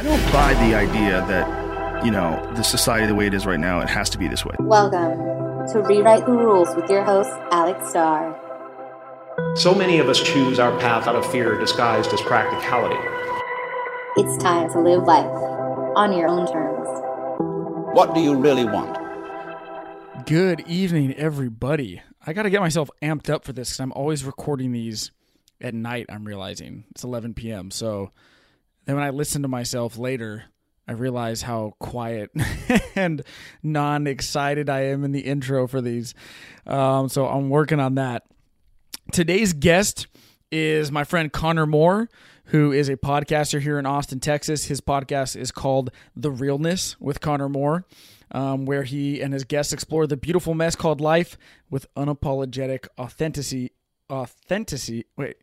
I don't buy the idea that, you know, the society the way it is right now, it has to be this way. Welcome to Rewrite the Rules with your host, Alex Starr. So many of us choose our path out of fear disguised as practicality. It's time to live life on your own terms. What do you really want? Good evening, everybody. I got to get myself amped up for this because I'm always recording these at night. I'm realizing it's 11 p.m. So then when I listen to myself later, I realize how quiet and non excited I am in the intro for these. Um, so I'm working on that. Today's guest is my friend Connor Moore, who is a podcaster here in Austin, Texas. His podcast is called The Realness with Connor Moore, um, where he and his guests explore the beautiful mess called life with unapologetic authenticity. Authenticity. Wait.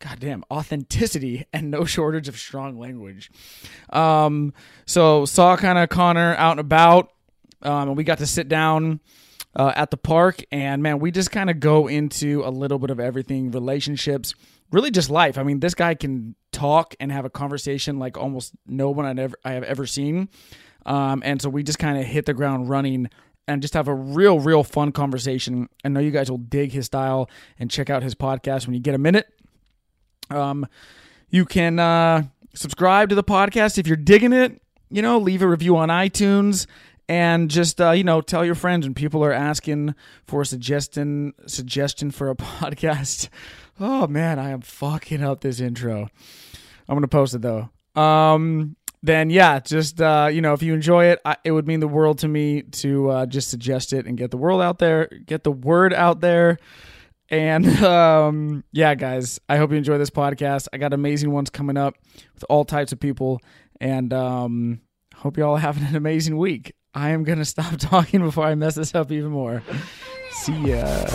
Goddamn authenticity and no shortage of strong language. Um, so saw kind of Connor out and about, um, and we got to sit down uh, at the park, and man, we just kind of go into a little bit of everything, relationships, really just life. I mean, this guy can talk and have a conversation like almost no one I ever I have ever seen, um, and so we just kind of hit the ground running and just have a real, real fun conversation. I know you guys will dig his style and check out his podcast when you get a minute. Um, you can uh, subscribe to the podcast if you're digging it. You know, leave a review on iTunes and just uh, you know tell your friends when people are asking for a suggestion suggestion for a podcast. Oh man, I am fucking up this intro. I'm gonna post it though. Um, then yeah, just uh, you know, if you enjoy it, I, it would mean the world to me to uh, just suggest it and get the world out there, get the word out there. And um, yeah, guys, I hope you enjoy this podcast. I got amazing ones coming up with all types of people, and um, hope you all having an amazing week. I am gonna stop talking before I mess this up even more. See ya.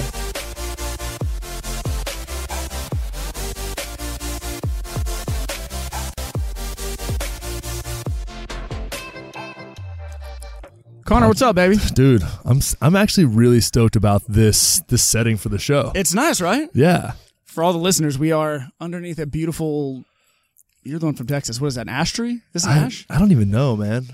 Connor, what's up, baby? dude i'm i'm actually really stoked about this this setting for the show It's nice, right? yeah For all the listeners, we are underneath a beautiful. You're the one from Texas. What is that? An ash tree? This is an I, ash. I don't even know man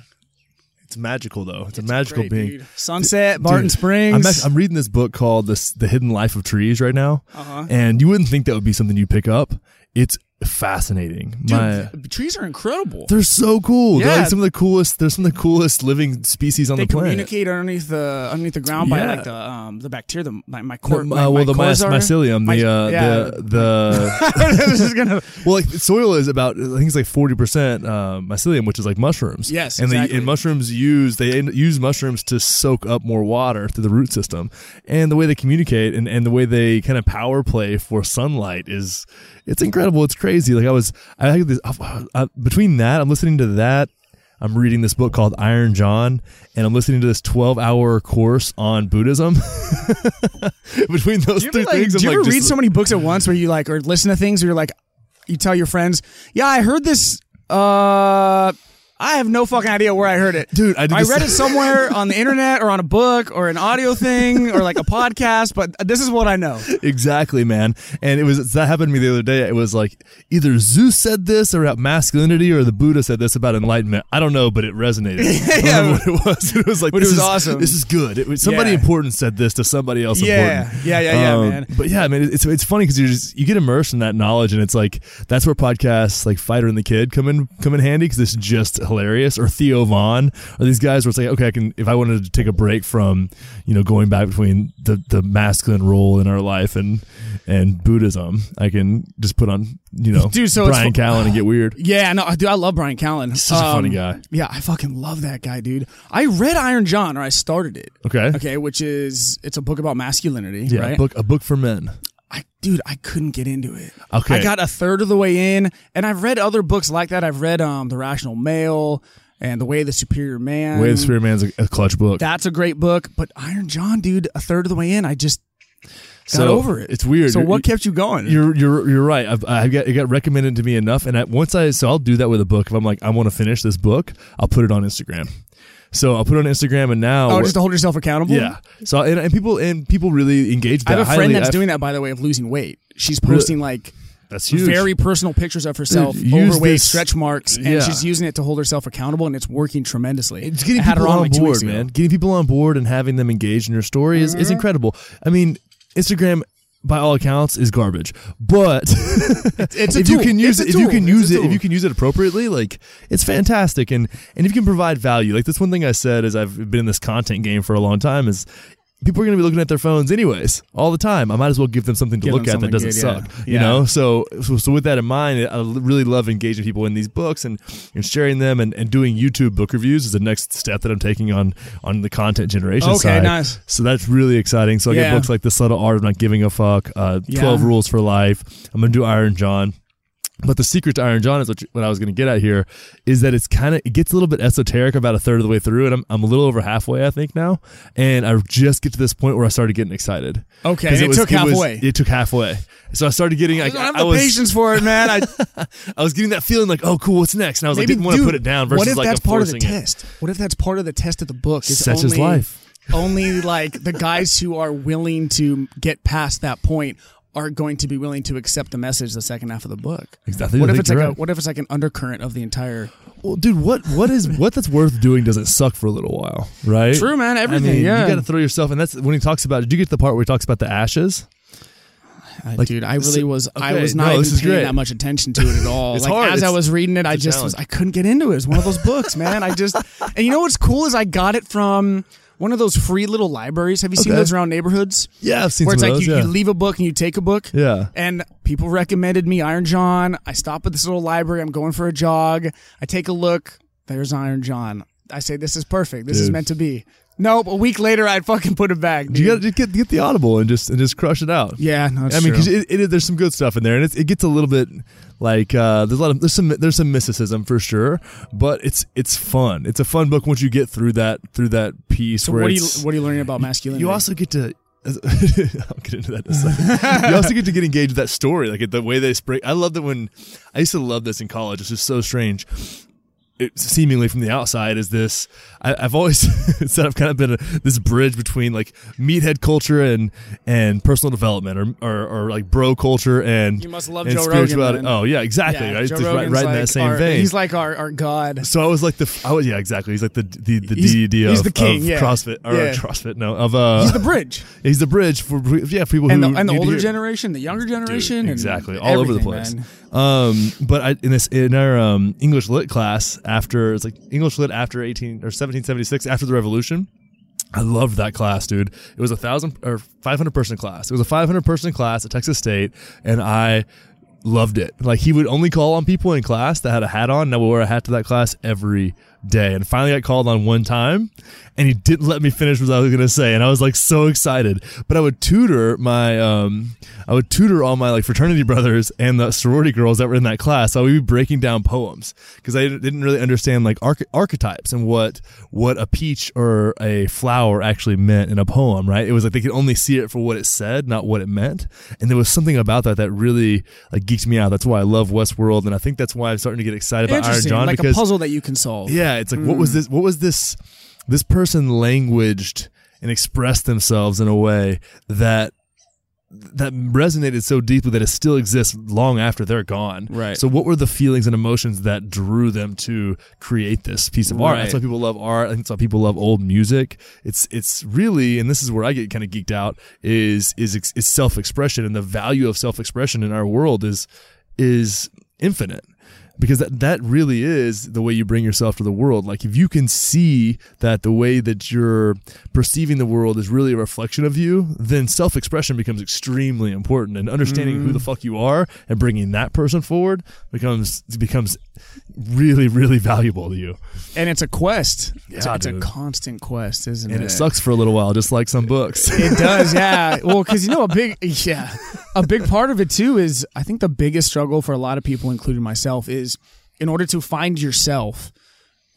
it's magical though it's, a magical Great, being dude. Sunset, Barton Dude, Springs. I'm, act- I'm reading this book called this, "The Hidden Life of Trees" right now, Uh-huh. and you wouldn't think that would be something you pick up. It's fascinating. Dude, My, trees are incredible. they're so cool. They're Yeah. like some of the coolest. They're some of the coolest living species on they the planet. They communicate underneath the underneath the ground by like the um the bacteria, the my my The- cor- uh, my, well, the my my- mycelium, My- the uh, yeah. the the this is gonna Well, like soil is about I think it's like forty percent uh, mycelium, which is like mushrooms. Yes, and exactly. they and mushrooms use they use mushrooms to soak up more water through the root system, and the way they communicate and, and the way they kind of power play for sunlight is it's incredible. It's crazy. Like I was I had this uh, between that I'm listening to that. I'm reading this book called Iron John, and I'm listening to this 12 hour course on Buddhism. between those three like, things, do I'm you like ever read so many books at once where you like or listen to things where you're like you tell your friends, yeah, I heard this. Uh, I have no fucking idea where I heard it, Dude, I I read it somewhere on the internet or on a book or an audio thing or like a podcast, but this is what I know. exactly, man. And it was that happened to me the other day. It was like either Zeus said this about masculinity or the Buddha said this about enlightenment. I don't know, but it resonated. I don't Yeah. what it was. It was like But it this was is awesome. This is good. It was somebody Yeah. important said this to somebody else Yeah. important. Yeah, yeah, yeah, Um, man. But yeah, man, it's it's funny because you just you get immersed in that knowledge, and it's like that's where podcasts like Fighter and the Kid come in come in handy because it's just hilarious. Or Theo Von, or these guys where it's like, okay, I can if I wanted to take a break from you know going back between the the masculine role in our life and and Buddhism, I can just put on you know Dude, so Bryan Callen and get weird. Yeah, no, dude, I love Bryan Callen. Um, Such a funny guy. Yeah, I fucking love that guy, dude. I read Iron John, or I started it. Okay, Okay, which is it's a book about masculinity, yeah, right? a book a book for men. I, dude, I couldn't get into it. Okay. I got a third of the way in, and I've read other books like that. I've read um, The Rational Male and The Way of the Superior Man. Way of the Superior Man's a, a clutch book. That's a great book, but Iron John, dude, a third of the way in, I just got So, over it. it's weird. So You're- what kept you going? You're you're you're right. I've, I got it got recommended to me enough, and I, once I so I'll do that with a book. If I'm like I want to finish this book, I'll put it on Instagram. So I'll put it on Instagram, and now oh, just to hold yourself accountable. yeah. So and, and people and people really engage. With I have a friend highly. that's I've- doing that, by the way, of losing weight. She's posting like That's huge. very personal pictures of herself, Dude, overweight, this- stretch marks, and Yeah. she's using it to hold herself accountable, and it's working tremendously. It's getting I had her people on, like board, man. Getting people on board and having them engaged in your story is, is Mm-hmm. incredible. I mean, Instagram, by all accounts, is garbage. But It's if you can use it, if you can use it, if you can use it appropriately, like it's fantastic. And and if you can provide value, like that's one thing I said as I've been in this content game for a long time is. People are going to be looking at their phones anyways, all the time. I might as well give them something to Give look at that doesn't good, yeah. suck. You Yeah. know, so, so so with that in mind, I really love engaging people in these books and, and sharing them and, and doing YouTube book reviews is the next step that I'm taking on on the content generation Okay, side. nice. So that's really exciting. So I get Yeah. books like The Subtle Art of Not Giving a Fuck, uh. 12 Rules for Life. I'm going to do Iron John. But the secret to Iron John is what, what I was going to get at here is that it's kind of it gets a little bit esoteric about a third of the way through, and I'm I'm a little over halfway I think now, and I just get to this point where I started getting excited. Okay, 'Cause it took was- halfway. it took halfway, so I started getting like I I the was patience for it, man. I I was getting that feeling like oh cool what's next, and I was maybe like didn't want to put it down. Versus what if like that's I'm part of the it. test? What if that's part of the test of the book? Is Such only, is life. Only like the guys who are willing to get past that point are going to be willing to accept the message the second half of the book. Exactly. What if it's like a, what if it's like an undercurrent of the entire Well, dude, what what is what that's worth doing doesn't suck for a little while, right? True, man, everything, I mean, yeah. you got to throw yourself, and that's when he talks about. Did you get to the part where he talks about the ashes? Like, dude, I really was. I was not this even paying that much attention to it at all. It's like hard. as I was reading it, I it's just was. I couldn't get into it. It's one of those books, man. I just. And you know what's cool is I got it from one of those free little libraries. Have you seen Okay. those around neighborhoods? Yeah, I've seen Where it's some like of you, those. you yeah. leave a book and you take a book. Yeah. And people recommended me Iron John. I stop at this little library. I'm going for a jog. I take a look. There's Iron John. I say, this is perfect. This is Dude. meant to be. Nope. A week later, I'd fucking put it back. Dude. you got to get get the audible and just and just crush it out. yeah, no, it's I mean, it, it, there's some good stuff in there, and it, it gets a little bit like uh, there's a lot of there's some there's some mysticism for sure, but it's it's fun. It's a fun book once you get through that through that piece. so where what are you what are you learning about masculinity? you also get to I'll get into that in a second. you also get to get engaged with that story, like the way they spray. I love that when I used to love this in college. It's just so strange. It, seemingly from the outside is this. I, I've always said I've kind of been a, this bridge between like meathead culture and and personal development, or or, or like bro culture and You must love Joe Rogan. Oh yeah, exactly. Yeah, right, Joe right, right in that same our- vein. He's like our, our god. So I was like the I was yeah exactly he's like the the the He's- DED he's the king, of yeah. CrossFit or Yeah. CrossFit no of uh He's the bridge. he's the bridge for yeah for people And the, and the older generation, the younger generation, Dude, and exactly all over the place. man. Um, but I, in this in our um, English lit class after it's like English lit after eighteen or seventeen seventy six after the Revolution. I loved that class, dude. It was a thousand or five hundred person class. It was a five hundred person class at Texas State, and I loved it. Like he would only call on people in class that had a hat on, and I would wear a hat to that class every day. And finally, got called on one time, and he didn't let me finish what I was gonna say, and I was like so excited. But I would tutor my, um, I would tutor all my like fraternity brothers and the sorority girls that were in that class. So I would be breaking down poems because I didn't really understand like arch- archetypes and what what a peach or a flower actually meant in a poem. Right? It was like they could only see it for what it said, not what it meant. And there was something about that that really like geeked me out. That's why I love Westworld, and I think that's why I'm starting to get excited about Iron John like because a puzzle that you can solve. yeah, it's like what was hmm. this? What was this? This person languaged and expressed themselves in a way that that resonated so deeply that it still exists long after they're gone. Right. So, what were the feelings and emotions that drew them to create this piece of art? That's why people love art. I think that's why people love old music. It's it's really, and this is where I get kind of geeked out is is is self expression and the value of self expression in our world is is infinite because that, that really is the way you bring yourself to the world. Like if you can see that the way that you're perceiving the world is really a reflection of you, then self-expression becomes extremely important and understanding who mm-hmm. the fuck you are and bringing that person forward becomes becomes really really valuable to you. and it's a quest. it's, a, Yeah, it's a constant quest, isn't And it? it sucks for a little while just like some books. It does, yeah. Well, because you know, a big, yeah, a big part of it too is I think the biggest struggle for a lot of people, including myself, is in order to find yourself,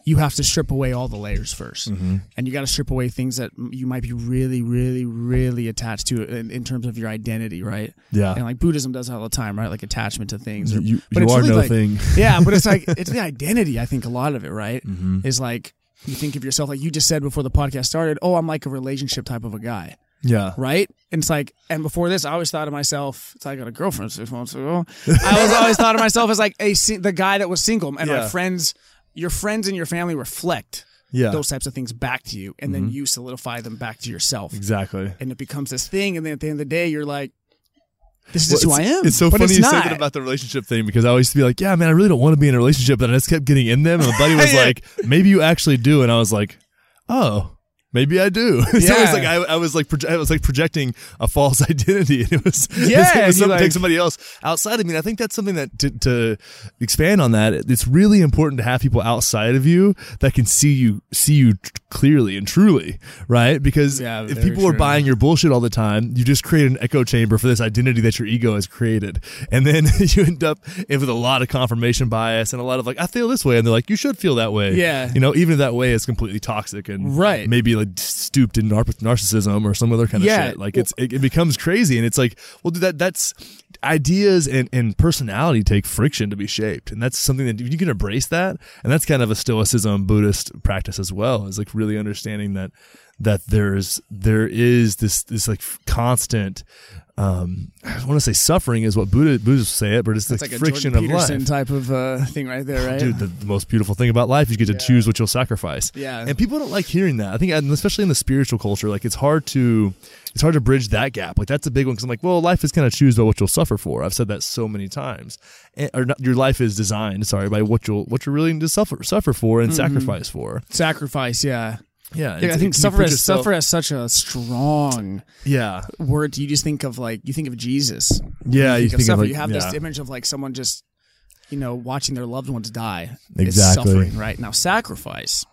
you have to strip away all the layers 1st Mm-hmm. and you got to strip away things that you might be really, really, really attached to in, in terms of your identity, right? Yeah. and like Buddhism does that all the time, right? Like attachment to things. or- You- but you it's are really no like- thing. yeah, but it's like it's the identity. I think a lot of it, right, Mm-hmm. is like you think of yourself like you just said before the podcast started. Oh, I'm like a relationship type of a guy. Yeah. right? And it's like, and before this, I always thought of myself. It's like I got a girlfriend six months ago. I was always thought of myself as like a the guy that was single, and Yeah. my friends, your friends and your family reflect Yeah. those types of things back to you, and then mm-hmm. you solidify them back to yourself, Exactly. and it becomes this thing. And then at the end of the day, you're like, this is Well, just who I am. It's so funny it's you not. that about the relationship thing because I always used to be like, yeah, man, I really don't want to be in a relationship, but I just kept getting in them. And my buddy was Yeah. like, maybe you actually do, and I was like, oh. Maybe I do. so it was like I, I was like proje- I was like projecting a false identity, and it was Yeah, it was something like- take somebody else outside of me. And I think that's something that to, to expand on that. It's really important to have people outside of you that can see you see you t- clearly and truly, right? Because Yeah, if people are buying your bullshit all the time, you just create an echo chamber for this identity that your ego has created. And then you end up with a lot of confirmation bias and a lot of like, I feel this way. And they're like, you should feel that way. Yeah. You know, even if that way is completely toxic and Right. maybe like stooped in nar- narcissism or some other kind of Yeah. shit. Like it's, it, it becomes crazy. And it's like, well, dude, that that's ideas and, and personality take friction to be shaped. And that's something that you can embrace that. And that's kind of a stoicism Buddhist practice as well is like really understanding that that there's there is this this like constant um I want to say suffering is what Buddha Buddhists say it, but it's It's like, like friction of life. type of uh, thing right there, right? Dude, the, the most beautiful thing about life is you get to choose what you'll sacrifice. Yeah. and people don't like hearing that. I think, and especially in the spiritual culture, like it's hard to, it's hard to bridge that gap. Like that's a big one because I'm like, well, life is kind of choose by what you'll suffer for. I've said that so many times, and, or not, your life is designed, sorry, by what you'll what you're willing to suffer suffer for and sacrifice for. Sacrifice, yeah. Yeah, Yeah, I think suffer has, yourself- suffer has such a strong Yeah, word. You just think of like you think of Jesus. Yeah, you you think, think of, of like- you have this image of like someone just you know watching their loved ones die. Exactly. It's suffering, right? Now sacrifice.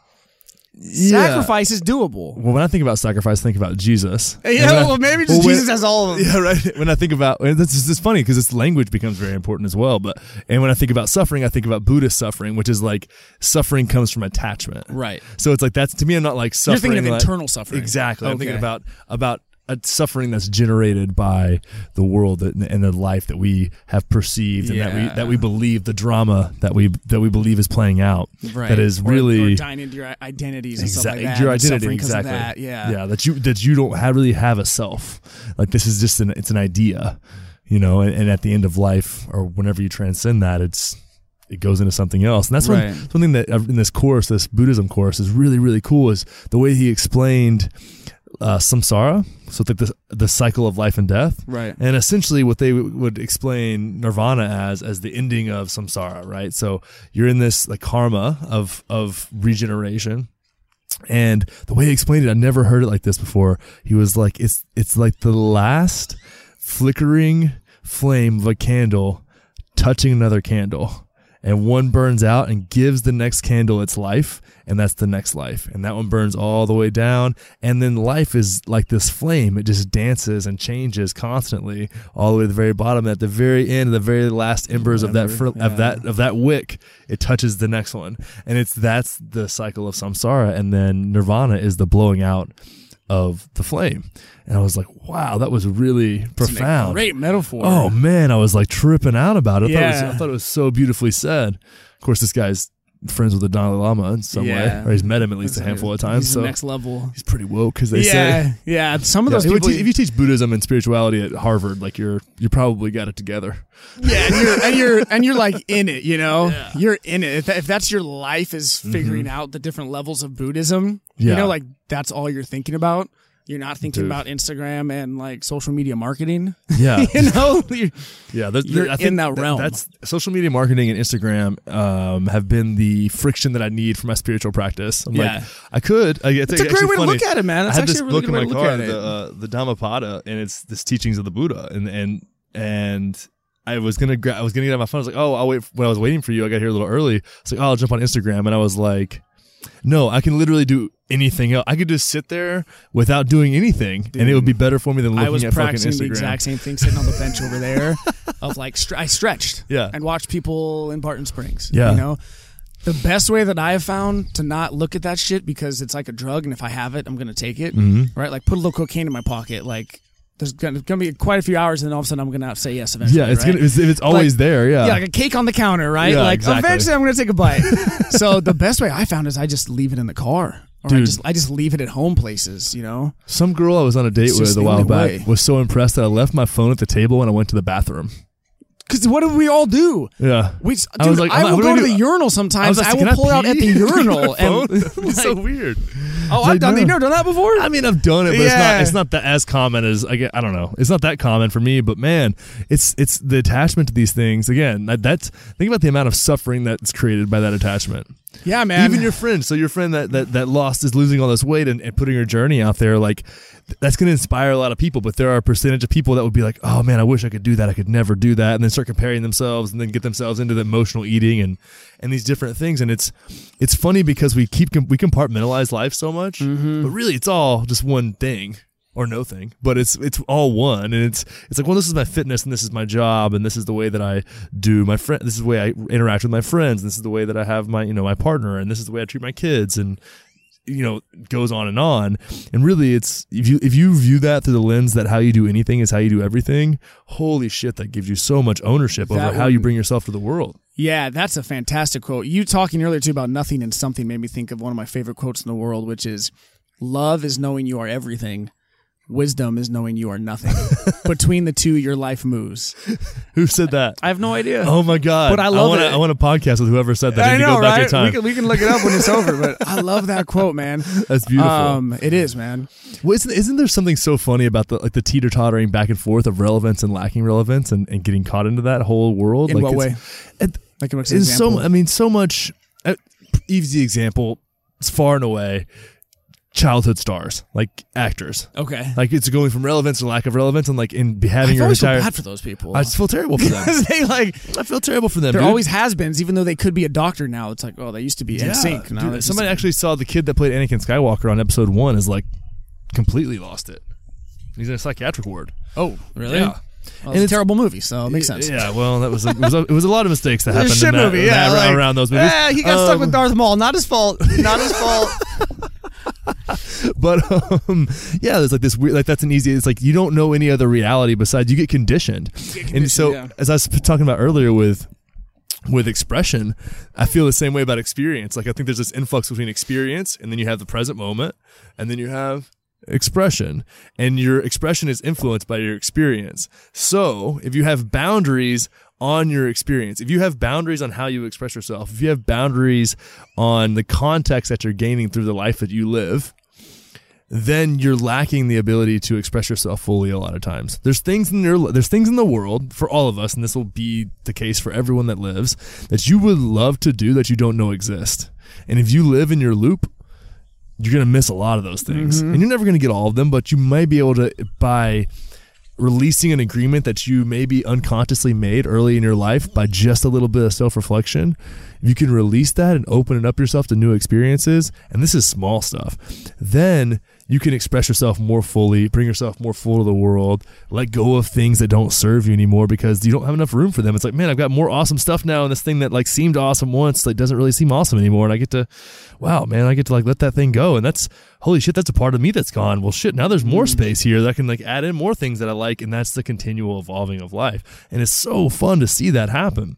Yeah. Sacrifice is doable. Well, when I think about sacrifice, I think about Jesus. Yeah, when I- well, maybe just well, when- Jesus has all of them. Yeah, right. When I think about this is funny because this language becomes very important as well. But and when I think about suffering, I think about Buddhist suffering, which is like suffering comes from attachment. Right. So it's like that's to me. I'm not like suffering. You're thinking of like- internal suffering. Exactly. I'm thinking about about a suffering that's generated by the world that, and the life that we have perceived and that we that we believe the drama that we that we believe is playing out. Right. That is Or- really or dying into your identities and stuff Exactly, like that. your identity exactly. that. Yeah. yeah. That you that you don't have, really have a self. Like this is just an it's an idea, you know. And, and at the end of life, or whenever you transcend that, it's it goes into something else. And that's Right. one, something that uh, in this course, this Buddhism course, is really really cool. Is the way he explained uh, samsara. So like the the cycle of life and death. Right. And essentially, what they w- would explain nirvana as as the ending of samsara, right? So you're in this like karma of of regeneration. And the way he explained it, I never heard it like this before. He was like, "It's it's like the last flickering flame of a candle touching another candle." And one burns out and gives the next candle its life, and that's the next life. And that one burns all the way down. And then life is like this flame. It just dances and changes constantly all the way to the very bottom. At the very end, the very last embers of that fr- of that of that wick, it touches the next one. And it's that's the cycle of samsara. And then nirvana is the blowing out of the flame. And I was like, wow, that was really profound. Great metaphor. Oh man, I was like tripping out about it. I, thought, it was, I thought it was so beautifully said. Of course, this guy's friends with the Dalai Lama in some Yeah. way, or he's met him at least a handful of times. He's so next level. he's pretty woke, as they yeah, say. yeah. Some of Yeah, those if you people. teach- if you teach Buddhism and spirituality at Harvard, like you're you probably got it together. yeah, and you're, and you're and you're like in it. You know, you're in it. If, that, if that's your life is figuring out the different levels of Buddhism, Mm-hmm. Yeah. you know, like that's all you're thinking about. You're not thinking Dude. about Instagram and like social media marketing. Yeah, you know, You're- Yeah, there's, You're I think in that realm. That's social media marketing and Instagram um, have been the friction that I need for my spiritual practice. I'm Yeah. like, I could. I, it's, It's a great way to look at it, man. It's I had actually this a really book good way in my look car, at it. the uh, the Dhammapada, and it's this teachings of the Buddha, and and and. I was gonna gra- I was gonna get on my phone. I was like, "Oh, I'll wait." When I was waiting for you, I got here a little early. I was like, "Oh, I'll jump on Instagram," and I was like, "No, I can literally do anything else. I could just sit there without doing anything, and it would be better for me than looking I was at practicing the exact same thing, sitting on the bench over there, of like stre- I stretched, Yeah. and watched people in Barton Springs. Yeah. you know, the best way that I have found to not look at that shit because it's like a drug, and if I have it, I'm gonna take it. Mm-hmm. Right, like put a little cocaine in my pocket, like. There's gonna, gonna be quite a few hours, and then all of a sudden I'm gonna say yes eventually. Yeah, it's right? gonna it's, it's always Like- there. Yeah, yeah, like a cake on the counter, right? Yeah, like exactly. eventually I'm gonna take a bite. so the best way I found is I just leave it in the car. Or I Dude. just I just leave it at home places, you know. Some girl I was on a date It's with a while back way. was so impressed that I left my phone at the table when I went to the bathroom. Because what do we all do? Yeah. We, dude, I was like, I will go to I the urinal sometimes. I, like, will "Can pull it out at the urinal and it's so weird. Oh, I've like, done. no. You've never done that before? I mean, I've done it, but it's not. It's not that as common as I get. I don't know. It's not that common for me. But man, it's it's the attachment to these things. Again, that, that's think about the amount of suffering that's created by that attachment. Yeah, man. Even your friend. So your friend that that that lost is losing all this weight and, and putting her journey out there. Like that's going to inspire a lot of people. But there are a percentage of people that would be like, oh man, I wish I could do that. I could never do that, and then start comparing themselves and then get themselves into the emotional eating and and these different things. And it's it's funny because we keep we compartmentalize life so much, mm-hmm. but really it's all just one thing or no thing, but it's it's all one, and it's it's like well, this is my fitness, and this is my job, and this is the way that I do my friend. This is the way I interact with my friends. This is the way that I have my you know my partner, and this is the way I treat my kids, and you know goes on and on. And really, it's if you if you view that through the lens that how you do anything is how you do everything. Holy shit, that gives you so much ownership over That how you bring yourself to the world. Yeah, that's a fantastic quote. You talking earlier too about nothing and something made me think of one of my favorite quotes in the world, which is love is knowing you are everything. Wisdom is knowing you are nothing. Between the two, your life moves. Who said that? I have no idea. Oh my god! But I love want it. I want a podcast with whoever said that. I know, go back right? time. We can, we can look it up when it's over, but I love that quote, man. That's beautiful. Um, it is, man. Well, isn't, isn't there something so funny about the like the teeter tottering back and forth of relevance and lacking relevance and, and getting caught into that whole world? In like what way? It, Like, what's an it's so. I mean, so much. Uh, easy example. It's far and away childhood stars, like actors. Okay. Like it's going from relevance to lack of relevance, and like in I having your always feel entire. bad for those people. I just feel terrible for them. They like I feel terrible for them. they're dude. always has been, even though they could be a doctor now. It's like, oh, they used to be Yeah, NSYNC. Now dude, somebody actually saw the kid that played Anakin Skywalker on episode one is like completely lost it. He's in a psychiatric ward. Oh, really? Yeah. Well, And it's a it's- terrible movie, so it makes sense. Yeah, well, that was a, it was a, it was a lot of mistakes that It's a happened shit in that, movie, yeah, that- like, around those movies. Yeah, he got stuck Um, with Darth Maul. Not his fault. Not his fault. But um, yeah, there's like this weird, like that's an easy. It's like you don't know any other reality besides you get conditioned. and so, yeah. as I was talking about earlier with with expression, I feel the same way about experience. Like I think there's this influx between experience and then you have the present moment, and then you have expression and your expression is influenced by your experience so if you have boundaries on your experience if you have boundaries on how you express yourself if you have boundaries on the context that you're gaining through the life that you live then you're lacking the ability to express yourself fully a lot of times. There's things in your there's things in the world for all of us and this will be the case for everyone that lives that you would love to do that you don't know exist. And if you live in your loop, you're going to miss a lot of those things. Mm-hmm. And you're never going to get all of them, but you might be able to by releasing an agreement that you maybe unconsciously made early in your life by just a little bit of self-reflection you can release that and open it up yourself to new experiences and this is small stuff then you can express yourself more fully bring yourself more full to the world let go of things that don't serve you anymore because you don't have enough room for them. It's like man i've got more awesome stuff now and this thing that like seemed awesome once like doesn't really seem awesome anymore and i get to wow man i get to like let that thing go. And that's holy shit that's a part of me that's gone. Well shit now there's more mm. space here that i can like add in more things that i like and that's the continual evolving of life. And it's so fun to see that happen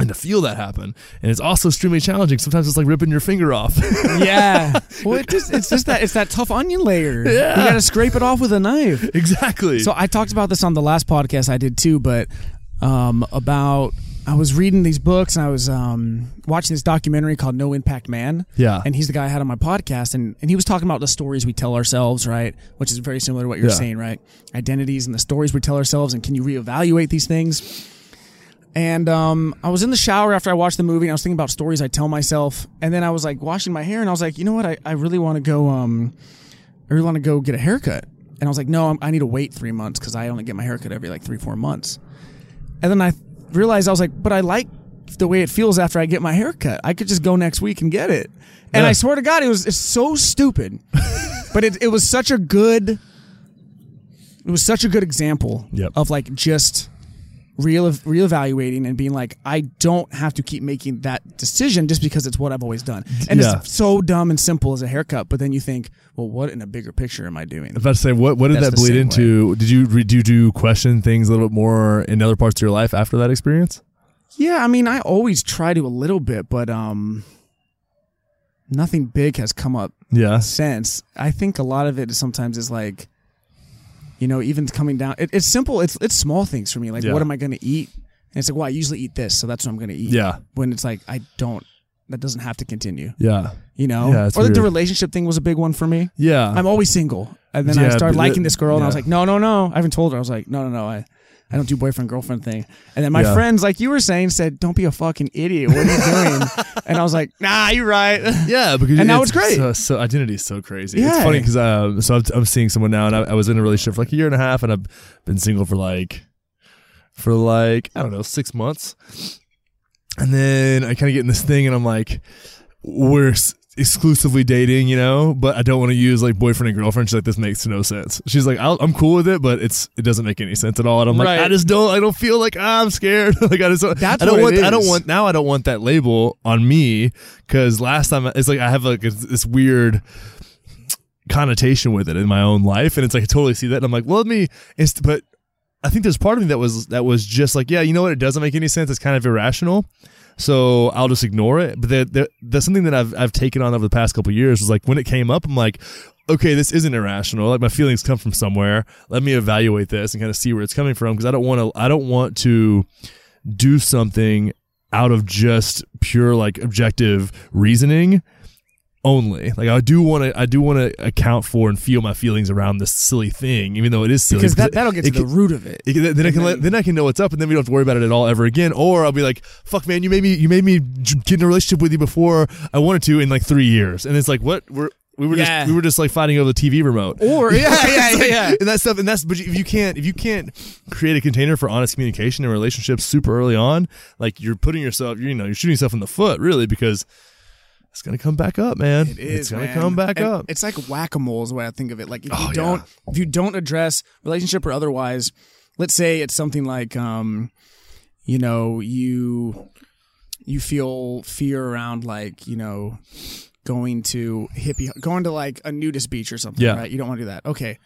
and to feel that happen and it's also extremely challenging sometimes it's like ripping your finger off yeah. Well, it just, it's just that it's that tough onion layer. Yeah. You got to scrape it off with a knife. exactly So I talked about this on the last podcast I did too, but um, about I was reading these books and I was um, watching this documentary called No Impact Man. Yeah. And he's the guy I had on my podcast, and, and he was talking about the stories we tell ourselves, right? Which is very similar to what you're Yeah. saying, right? Identities and the stories we tell ourselves, and can you reevaluate these things? And um, I was in the shower after I watched the movie, and I was thinking about stories I tell myself. And then I was like washing my hair, and I was like, you know what? I, I really want to go. Um, I really want to go get a haircut. And I was like, no, I'm, I need to wait three months because I only get my haircut every like three, four months. And then I realized I was like, but I like the way it feels after I get my haircut. I could just go next week and get it. And Yeah. I swear to God, it was it's so stupid, but it it was such a good. It was such a good example Yep. of like just real reevaluating and being like, I don't have to keep making that decision just because it's what I've always done. And Yeah. it's so dumb and simple as a haircut, but then you think, well, what in a bigger picture am I doing? I'm about to say what what did That's that bleed same into did you re- did you question things a little bit more in other parts of your life after that experience Yeah, I mean, I always try to a little bit, but um, nothing big has come up Yeah. since. I think a lot of it is sometimes is like, you know, even coming down. It, it's simple. It's it's small things for me. Like, Yeah. what am I going to eat? And it's like, well, I usually eat this, so that's what I'm going to eat. Yeah. When it's like, I don't. That doesn't have to continue. Yeah. You know. Yeah, or like the relationship thing was a big one for me. Yeah. I'm always single, and then I Yeah, started liking this girl, and I was like, no, no, no. I haven't told her. I was like, no, no, no. I. I don't do boyfriend girlfriend thing. And then my Yeah. friends, like you were saying, said, "Don't be a fucking idiot. What are you doing?" and I was like, "Nah, you're right." Yeah, because And now it's great. So, so identity is so crazy. Yeah. It's funny because um, so I'm, I'm seeing someone now, and I, I was in a relationship for like a year and a half, and I've been single for like for like I don't know six months, and then I kind of get in this thing, and I'm like, we're exclusively dating, you know, but I don't want to use like boyfriend and girlfriend. She's like, this makes no sense. She's like, I'll, I'm cool with it, but it's it doesn't make any sense at all. And I'm like, I just don't, I don't feel like ah, I'm scared. like I just, don't- That's I don't want, I don't want now. I don't want that label on me because last time it's like I have like this weird connotation with it in my own life, and it's like I totally see that, and I'm like, well, let me, inst- but. I think there's part of me that was that was just like, yeah, you know what? It doesn't make any sense. It's kind of irrational, so I'll just ignore it. But there, there's something that I've I've taken on over the past couple years. Was like when it came up, I'm like, okay, this isn't irrational. Like my feelings come from somewhere. Let me evaluate this and kind of see where it's coming from because I don't want to. I don't want to do something out of just pure like objective reasoning only. Like I do want to, I do want to account for and feel my feelings around this silly thing, even though it is silly. because that, that'll get to it the can- root of it. it can- then I can let, then I can know what's up, and then we don't have to worry about it at all ever again. Or I'll be like, "Fuck, man, you made me you made me get in a relationship with you before I wanted to in like three years," and it's like, what we're we were Yeah. just we were just like fighting over the TV remote. Or yeah, yeah, yeah, yeah. and that stuff, and that's but if you can't if you can't create a container for honest communication in relationships super early on, like you're putting yourself, you know, you're shooting yourself in the foot, really, because it's gonna come back up, man. It is It's gonna man. come back And up. It's like whack a mole is the way I think of it. Like if you Oh, don't yeah. if you don't address relationship or otherwise, let's say it's something like um, you know, you you feel fear around like, you know, going to hippie going to like a nudist beach or something, Yeah. right? You don't want to do that. Okay.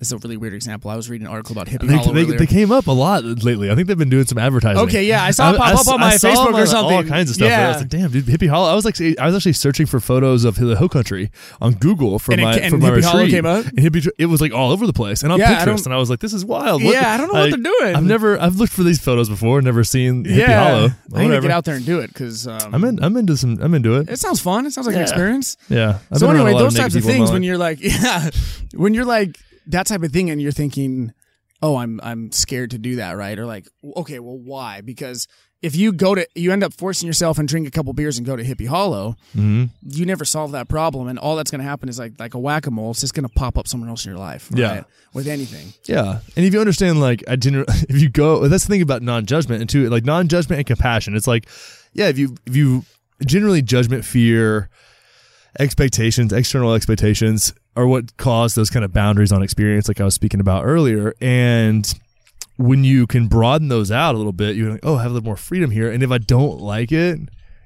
This is a really weird example. I was reading an article about hippie They, hollow they, they came up a lot lately. I think they've been doing some advertising. Okay, yeah, I saw it pop up on my saw Facebook or something. All kinds of stuff. Yeah. I was like, damn, dude, Hippie Hollow. I was like, I was actually searching for photos of the Hill Country on Google for And it my and for my Hippie retreat. Hollow came up? And Hippie, it was like all over the place and on Yeah, I Pinterest. And I was like, this is wild. Yeah, I don't know what they're doing. I've never, I've looked for these photos before. Never seen Hippie yeah, Hollow. I need to get out there and do it because um, I'm in. I'm into some. I'm into it. It sounds fun. It sounds like an experience. Yeah. I've so anyway, those types of things when you're like, yeah, when you're like that type of thing, and you're thinking, oh, I'm I'm scared to do that, right? Or like, okay, well, why? Because if you go to, you end up forcing yourself and drink a couple beers and go to Hippie Hollow, Mm-hmm. you never solve that problem, and all that's going to happen is like like a whack a mole. It's just going to pop up somewhere else in your life, Yeah. With anything, Yeah, and if you understand, like I didn't, if you go, that's the thing about non-judgment and too, like non-judgment and compassion. It's like, yeah, if you if you generally judgment, fear, expectations, external expectations are what cause those kind of boundaries on experience, like I was speaking about earlier, and when you can broaden those out a little bit, you're like, oh, I have a little more freedom here, and if I don't like it.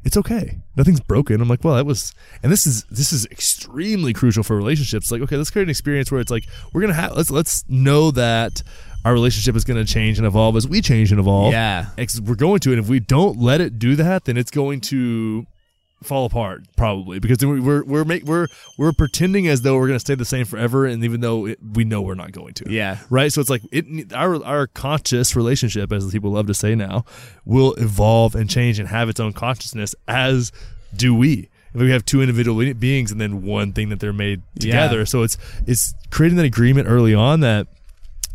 It's okay. Nothing's broken. I'm like, well, that was, and this is this is extremely crucial for relationships. Like, okay, let's create an experience where it's like we're gonna have let's let's know that our relationship is gonna change and evolve as we change and evolve. Yeah. We're going to, and if we don't let it do that, then it's going to fall apart probably because we're we're make, we're we're pretending as though we're gonna stay the same forever, and even though it, we know we're not going to Yeah. right? So it's like it our our conscious relationship, as people love to say now, will evolve and change and have its own consciousness. As do we. If we have two individual beings and then one thing that they're made together, Yeah. so it's it's creating that agreement early on that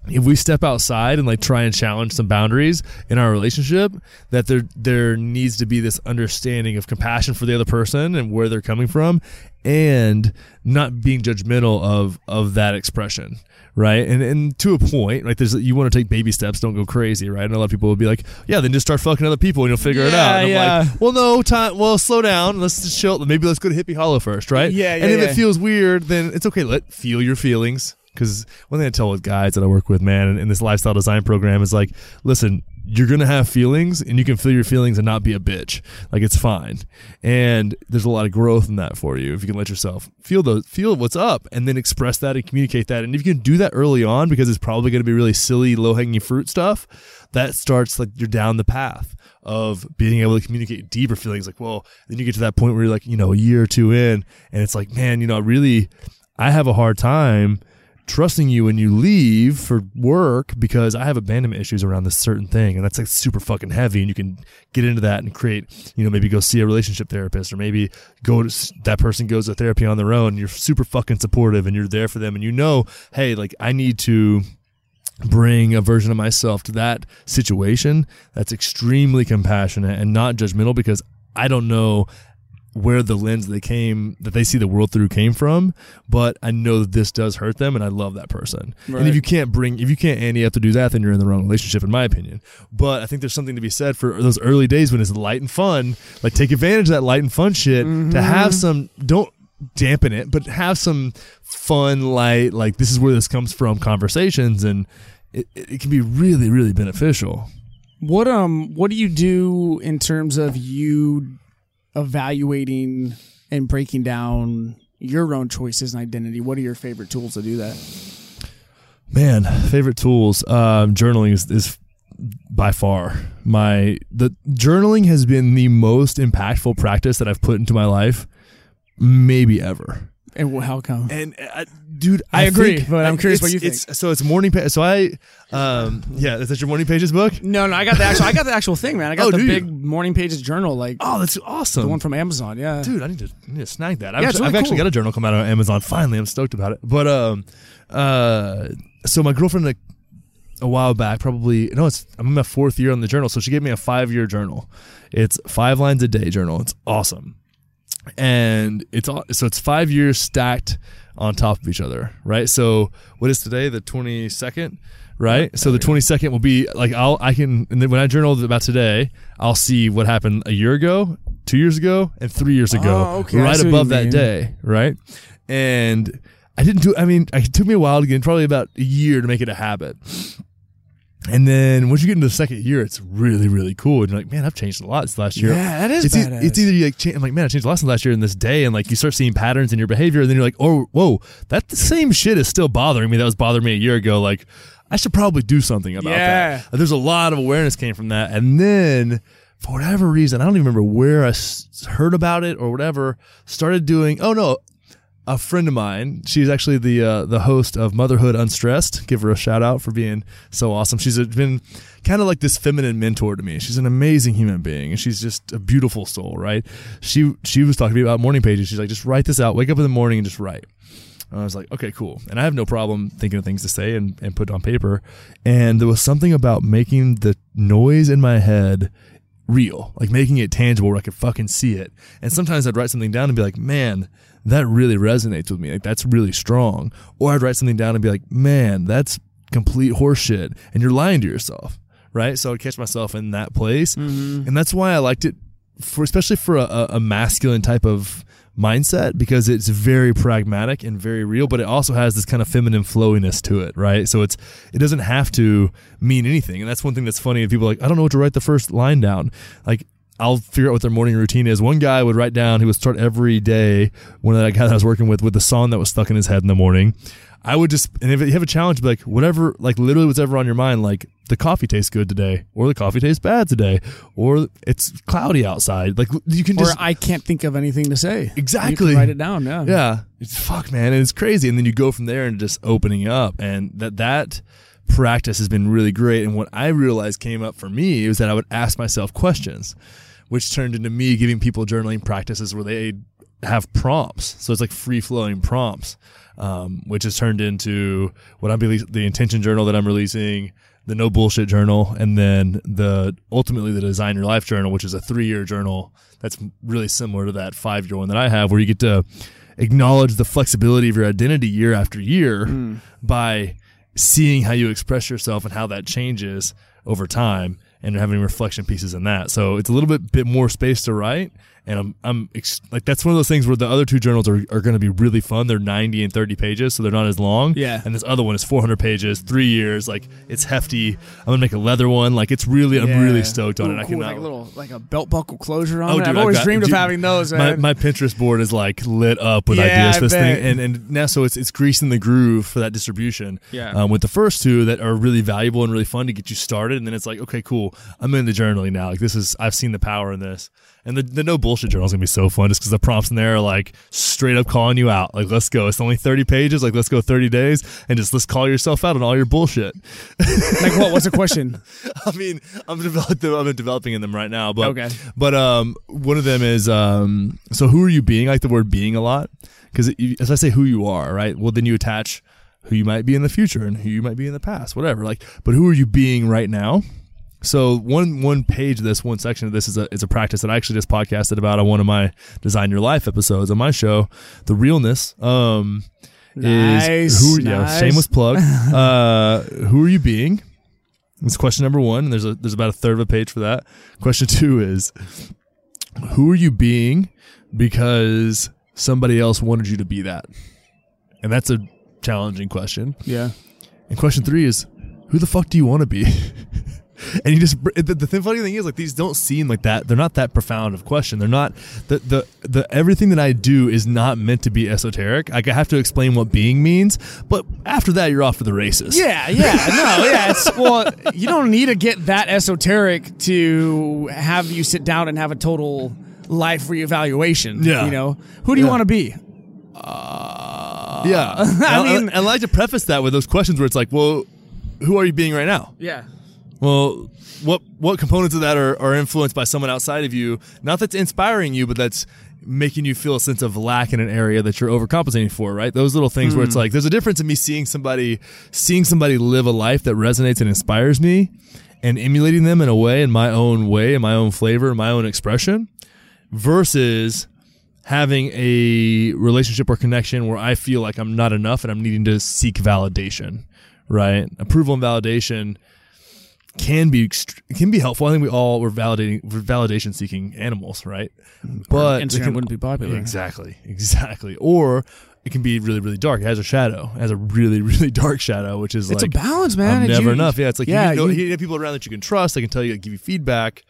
if we step outside and like try and challenge some boundaries in our relationship that there there needs to be this understanding of compassion for the other person and where they're coming from and not being judgmental of of that expression right? And and to a point like there's you want to take baby steps don't go crazy right? And a lot of people will be like yeah then just start fucking other people and you'll figure it out. Yeah, and i'm yeah. like well no time well slow down. Let's just chill. Maybe let's go to hippie hollow first right? Yeah, yeah, and if yeah. it feels weird then it's okay. Let feel your feelings because one thing I tell with guys that I work with, man, in, in this lifestyle design program is like, listen, you're gonna have feelings and you can feel your feelings and not be a bitch. Like it's fine. And there's a lot of growth in that for you if you can let yourself feel those feel what's up and then express that and communicate that. And if you can do that early on because it's probably to be really silly low-hanging fruit stuff that starts like you're down the path of being able to communicate deeper feelings. Like well then you get to that point where you're like you know a year or two in and it's like man you know I really i have a hard time trusting you when you leave for work because I have abandonment issues around this certain thing. And that's like super fucking heavy. And you can get into that and create, you know, maybe go see a relationship therapist or maybe go to that person goes to therapy on their own. You're super fucking supportive and you're there for them. And you know, hey, like I need to bring a version of myself to that situation that's extremely compassionate and not judgmental because I don't know where the lens they came that they see the world through came from but i know that this does hurt them and i love that person. Right. and if you can't bring if you can't Andy up to do that then you're in the wrong relationship in my opinion. But i think there's something to be said for those early days when it's light and fun like take advantage of that light and fun shit to have some don't dampen it but have some fun light like this is where this comes from conversations and it it can be really really beneficial. What um what do you do in terms of you evaluating and breaking down your own choices and identity? What are your favorite tools to do that? Man, favorite tools. Um, journaling is, is by far my the journaling has been the most impactful practice that I've put into my life, maybe ever. And how come? And uh, dude, I agree, think- but I'm curious what you It's, so it's morning. Pa- so I, um, yeah, is that your morning pages book? No, no, I got the actual I got the actual thing, man. I got Oh, the do you? big morning pages journal, like Oh, that's awesome. the one from Amazon. Yeah. dude, I need to, I need to snag that. I've, Yeah, really I've actually got a journal come out on Amazon. Finally, I'm stoked about it. But um, uh, so my girlfriend like a while back, probably no, it's I'm in my fourth year on the journal, so she gave me a five year journal. It's five lines a day journal. It's awesome, and it's all so it's five years stacked on top of each other, right? So what is today? The twenty second. Right, so the twenty second will be like I'll I can and then when I journal about today, I'll see what happened a year ago, two years ago, and three years ago, Oh, okay, right above that day, right? And I didn't do. I mean, it took me a while to get, probably about a year to make it a habit. And then once you get into the second year, it's really, really cool. And you're like, man, I've changed a lot this last year. Yeah, that is It's, e- it's either you like, cha- I'm like, man, I changed a lot since last year in this day, and like you start seeing patterns in your behavior, and then you're like, oh, whoa, that the same shit is still bothering me. That was bothering me a year ago. Like, I should probably do something about Yeah. that. There's a lot of awareness came from that, and then for whatever reason, I don't even remember where I s- heard about it or whatever. Started doing. Oh no, a friend of mine. She's actually the uh, the host of Motherhood Unstressed. Give her a shout out for being so awesome. She's been kind of like this feminine mentor to me. She's an amazing human being, and she's just a beautiful soul. Right? She she was talking to me about morning pages. She's like, just write this out. Wake up in the morning and just write. And I was like, okay, cool. And I have no problem thinking of things to say and, and put on paper. And there was something about making the noise in my head real, like making it tangible where I could fucking see it. And sometimes I'd write something down and be like, man, that really resonates with me. Like that's really strong. Or I'd write something down and be like, man, that's complete horseshit. And you're lying to yourself. Right. So I'd catch myself in that place. Mm-hmm. And that's why I liked it for, especially for a, a- masculine type of mindset because it's very pragmatic and very real, but it also has this kind of feminine flowiness to it, right? So it's it doesn't have to mean anything, and that's one thing that's funny. People are like, I don't know what to write the first line down. Like I'll figure out what their morning routine is. One guy would write down, he would start every day, one of that guy that I was working with, with the song that was stuck in his head in the morning. I would just, and if you have a challenge, be like, whatever, like literally whatever on your mind, like the coffee tastes good today, or the coffee tastes bad today, or it's cloudy outside. Like you can Or just, I can't think of anything to say. Exactly. write it down. Yeah. yeah, it's fuck, man, and it's crazy. And then you go from there and just opening up, and that that practice has been really great. And what I realized came up for me was that I would ask myself questions, which turned into me giving people journaling practices where they have prompts. So it's like free flowing prompts, um, which has turned into what I'm releasing, the intention journal that I'm releasing, the no bullshit journal, and then the ultimately the design your life journal, which is a three year journal that's really similar to that five year one that I have, where you get to acknowledge the flexibility of your identity year after year by seeing how you express yourself and how that changes over time and having reflection pieces in that. So it's a little bit bit more space to write and I'm I'm ex- like that's one of those things where the other two journals are, are going to be really fun. They're 90 and 30 pages, so they're not as long. Yeah. And this other one is 400 pages, three years. Like it's hefty. I'm gonna make a leather one. Like it's really I'm really stoked on Ooh, it. I cool, cannot. like a little like a belt buckle closure on Oh, it. dude, I've I've always got- dreamed dude, of having those. my, Man. my Pinterest board is like lit up with Yeah, ideas for I this bet. thing, and and now so it's it's greasing the groove for that distribution. Yeah. Um, with the first two that are really valuable and really fun to get you started, and then it's like, okay, cool, I'm in the journaling now. Like this is I've seen the power in this, and the, the no bullshit journal is gonna be so fun just because the prompts in there are like straight up calling you out. Like let's go. It's only 30 pages. Like let's go 30 days, and just let's call yourself out on all your bullshit. like what? What's the question? I mean, I'm developing. I'm developing in them right now, but Okay. But um, one of them is um. So who are you being? I like the word being a lot because as I say who you are, right? Well, then you attach who you might be in the future and who you might be in the past, whatever. Like, but who are you being right now? So one one page of this, one section of this is a is a practice that I actually just podcasted about on one of my Design Your Life episodes on my show, the realness. Um, Nice, is who? Yeah, nice. shameless plug. uh, who are you being? That's question number one. and There's a there's about a third of a page for that. Question two is who are you being because somebody else wanted you to be that? And that's a challenging question. Yeah. And question three is who the fuck do you want to be? and you just the, the thing, funny thing is like these don't seem like that. They're not that profound of question. They're not the the the everything that I do is not meant to be esoteric. Like I have to explain what being means, but after that you're off to the races. Yeah, yeah, no, yeah. It's well, you don't need to get that esoteric to have you sit down and have a total life reevaluation. Yeah. you know, who do you Yeah. want to be? Uh, yeah. I mean, I like to preface that with those questions where it's like, well, who are you being right now? Yeah, Well, what what components of that are, are influenced by someone outside of you? Not that's inspiring you, but that's making you feel a sense of lack in an area that you're overcompensating for, right? Those little things where it's hmm. like there's a difference in me seeing somebody seeing somebody live a life that resonates and inspires me and emulating them in a way in my own way, in my own flavor, in my own expression versus having a relationship or connection where I feel like I'm not enough and I'm needing to seek validation, right? Approval and validation can be can be helpful. I think we all were validating we're validation seeking animals, right? But Instagram it can- wouldn't be popular. Exactly, exactly. Or it can be really, really dark. It has a shadow. It has a really, really dark shadow, which is It's a balance, man. Never you- enough. Yeah, it's like yeah, you, know, you- you have people around that you can trust. They can tell you, give you feedback.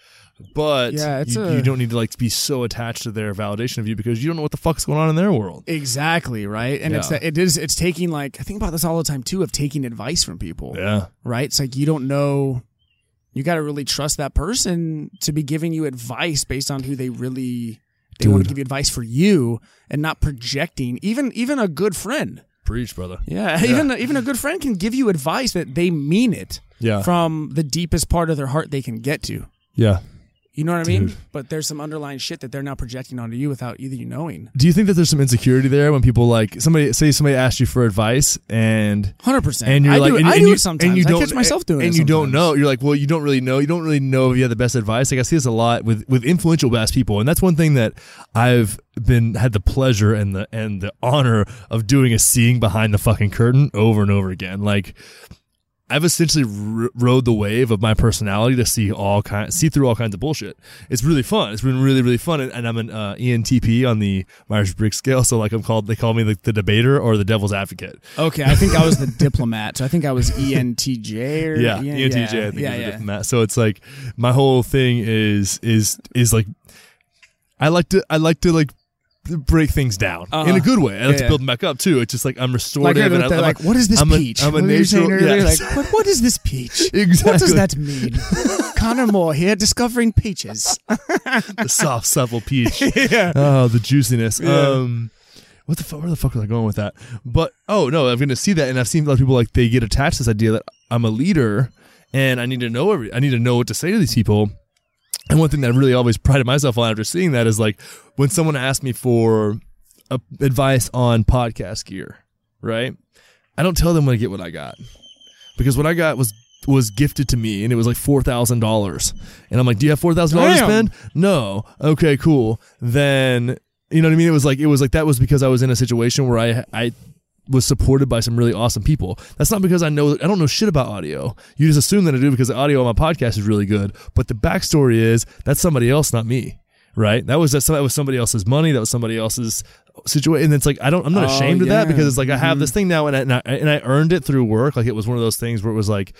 But Yeah, you, a- you don't need to like be so attached to their validation of you because you don't know what the fuck's going on in their world. Exactly right, and it's Yeah. that it is. It's taking like I think about this all the time too of taking advice from people. Yeah, right? It's like you don't know. You got to really trust that person to be giving you advice based on who they really they want to give you advice for you and not projecting. Even even a good friend, preach, brother. yeah, even even a good friend can give you advice that they mean it Yeah, from the deepest part of their heart they can get to. yeah. You know what I mean? But there's some underlying shit that they're not projecting onto you without either you knowing. Do you think that there's some insecurity there when people like somebody say somebody asked you for advice and Hundred percent. and you're I like do, and, I and do you, it sometimes. and you don't catch myself doing and it and you don't know you're like well you don't really know you don't really know if you have the best advice like i see this a lot with with influential best people and that's one thing that i've been had the pleasure and the and the honor of doing is seeing behind the fucking curtain over and over again like I've essentially r- rode the wave of my personality to see all kind, see through all kinds of bullshit. It's really fun. It's been really, really fun. And, and I'm an uh, ENTP on the Myers Briggs scale, so like I'm called. They call me the, the debater or the devil's advocate. Okay, I think I was the diplomat. So I think I was ENTJ or yeah, yeah, ENTJ. yeah, I think yeah, yeah. diplomat. So it's like my whole thing is is is like I like to I like to like break things down Uh-huh. in a good way. I like Yeah, to yeah. build them back up too. It's just like I'm Like, restorative. they're, and I'm, like, I'm what is this I'm peach? I'm a you saying natural-. Like, what, what is this peach? Exactly. What does that mean? Connor Moore here, discovering peaches. the soft supple peach. yeah. Oh, the juiciness. Yeah. Um, what the fuck? Where the fuck was I going with that? But oh no, I'm going to see that, and I've seen a lot of people like they get attached to this idea that I'm a leader, and I need to know every. I need to know what to say to these people. And one thing that I really always prided myself on after seeing that is like when someone asked me for uh, advice on podcast gear, right? I don't tell them when I get what I got because what I got was was gifted to me and it was like four thousand dollars. And I'm like, Do you have four thousand dollars to spend? No. Okay, cool. Then you know what I mean? It was like it was like that was because I was in a situation where I I was supported by some really awesome people. That's not because I know I don't know shit about audio. You just assume that I do because the audio on my podcast is really good. But the backstory is that's somebody else, not me. right? That was that was somebody else's money. That was somebody else's situation. And it's like I don't. I'm not Oh, ashamed of that. Mm-hmm. because it's like I have this thing now, and I, and I and I earned it through work. Like it was one of those things where it was like.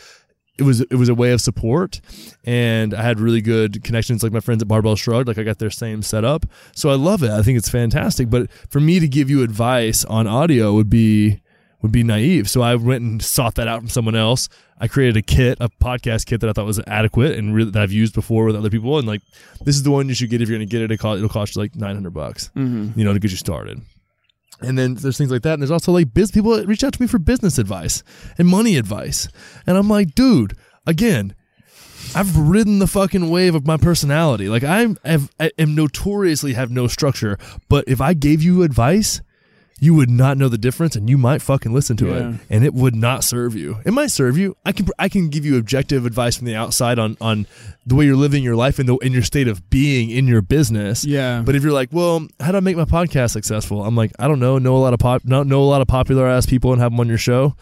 It was it was a way of support, and I had really good connections. Like my friends at Barbell Shrugged, like I got their same setup, so I love it. I think it's fantastic. But for me to give you advice on audio would be would be naive. So I went and sought that out from someone else. I created a kit, a podcast kit that I thought was adequate and really, that I've used before with other people. And like, this is the one you should get if you're going to get it. It'll cost you like 900 bucks, mm-hmm. you know, to get you started. And then there's things like that. And there's also like biz people that reach out to me for business advice and money advice. And I'm like, dude, again, I've ridden the fucking wave of my personality. Like I'm, I've, I am notoriously have no structure. But if I gave you advice, you would not know the difference, and you might fucking listen to Yeah. it, and it would not serve you. It might serve you. I can, I can give you objective advice from the outside on on the way you're living your life and the in your state of being in your business. Yeah. But if you're like, well, how do I make my podcast successful? I'm like, I don't know. Know a lot of pop, not know a lot of popular ass people and have them on your show.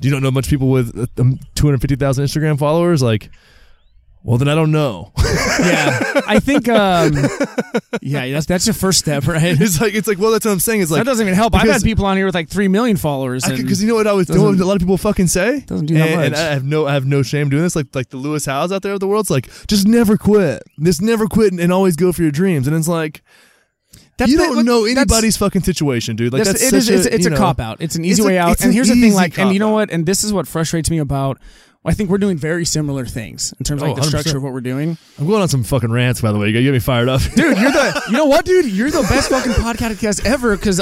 You don't know much people with um, 250,000 Instagram followers, like. Well, then I don't know. yeah, I think. Um, yeah, that's that's your first step, right? it's like it's like well, that's what I'm saying. It's like that doesn't even help. I've had people on here with like three million followers. because you know what I was, you know what doesn't- a lot of people fucking say Doesn't do that and, and much. I have no I have no shame doing this. Like like the Lewis Howes out there of the world. It's like just never quit. Just never quit and, and always go for your dreams. And it's like That's you don't know anybody's fucking situation, dude. Like That's- that's, it is- it's, a, it's you a know, cop out. It's an easy it's a- way out. And here's the thing, like, and you know what? And this is what frustrates me about. I think we're doing very similar things in terms of Oh, like the structure 100%. of what we're doing. I'm going on some fucking rants, by the way. You get me fired up, Dude, you're the you know what, dude? You're the best fucking podcast guest ever because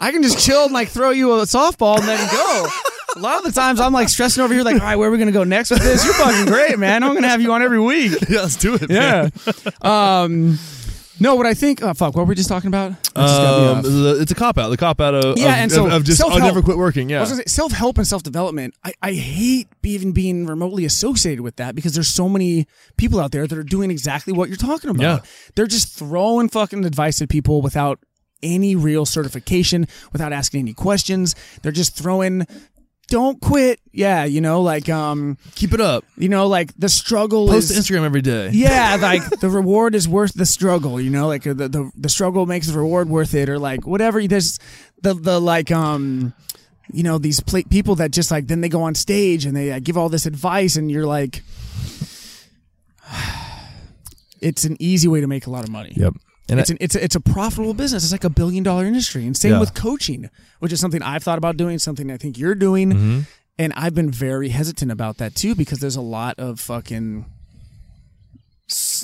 I can just chill and like throw you a softball and then go. A lot of the times I'm like stressing over here, like, all right, where are we gonna go next with this? You're fucking great, man. I'm gonna have you on every week. yeah, let's do it. Yeah. um, no, what I think. Oh, fuck. What were we just talking about? Um, the- it's a cop out. The cop out of, Yeah, of, and so of, of just I'll self-help. never quit working. Yeah, say, self-help and self-development. I, I hate even being remotely associated with that because there's so many people out there that are doing exactly what you're talking about. Yeah. They're just throwing fucking advice at people without any real certification, without asking any questions. They're just throwing don't quit. Yeah, you know, like um, keep it up. you know, like the struggle Post is to Instagram every day. yeah, like the reward is worth the struggle, you know, like the the, the struggle makes the reward worth it, or like whatever. There's the the like um, you know, these pla people that just like then they go on stage and they uh, give all this advice, and you're like, it's an easy way to make a lot of money. Yep. And it's I- an, it's a, it's a profitable business. It's like a billion dollar industry, and same Yeah. with coaching, which is something I've thought about doing, something I think you're doing, Mm-hmm. and I've been very hesitant about that too because there's a lot of fucking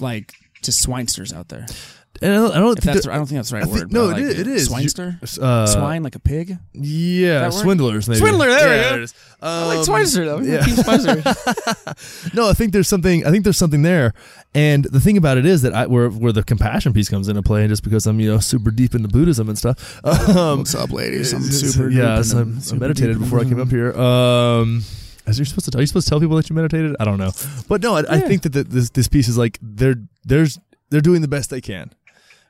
like just swinesters out there. And I don't, I don't think that's that- I don't think that's the right think- word. no, it like, is- it is. swinester. uh, Swine like a pig. Yeah, swindlers. Maybe. Swindler, there we go. there it is. I like Um, swinester though. yeah. Swinester. No, I think there's something. I think there's something there, and the thing about it is that I, where where the compassion piece comes into play, and just because I'm you know super deep into Buddhism and stuff. Um, What's up, ladies? I'm super. Yeah, deep so I'm, the- I meditated deep before I came up here. Um, as you're supposed to, are you supposed to tell people that you meditated? I don't know, but no, I, I think that the, this this piece is like they're there's they're doing the best they can.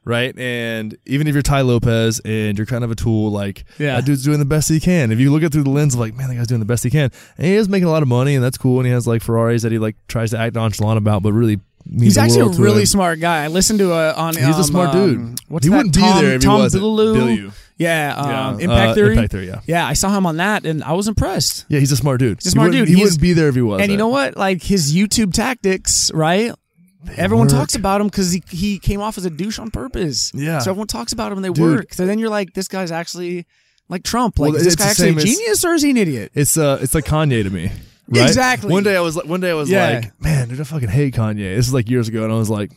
Right, and even if you're Tai Lopez and you're kind of a tool, like Yeah. that dude's doing the best he can. If you look at it through the lens of like, man, that guy's doing the best he can, and he is making a lot of money, and that's cool. And he has like Ferraris that he like tries to act nonchalant about, but really He's actually a really him. smart guy. I listened to a on. He's a um, smart um, dude. What's He that? wouldn't be Tom, there if he wasn't. Yeah, um, Yeah, Impact uh, Theory. Impact Theory, yeah. yeah. I saw him on that, and I was impressed. Yeah, he's a smart dude. He's a smart he dude. He He's- wouldn't be there if he was. And you know what? Like his YouTube tactics, right? Everyone work. talks about him because he, he came off as a douche on purpose. Yeah. So everyone talks about him and they Dude. work. So then you're like, this guy's actually like Trump. Like, Well, is this guy actually a same as- genius or is he an idiot? It's uh, it's like Kanye to me. Right? Exactly. One day I was like, one day I was Yeah. like, man, dude, I fucking hate Kanye. This is like years ago, and I was like,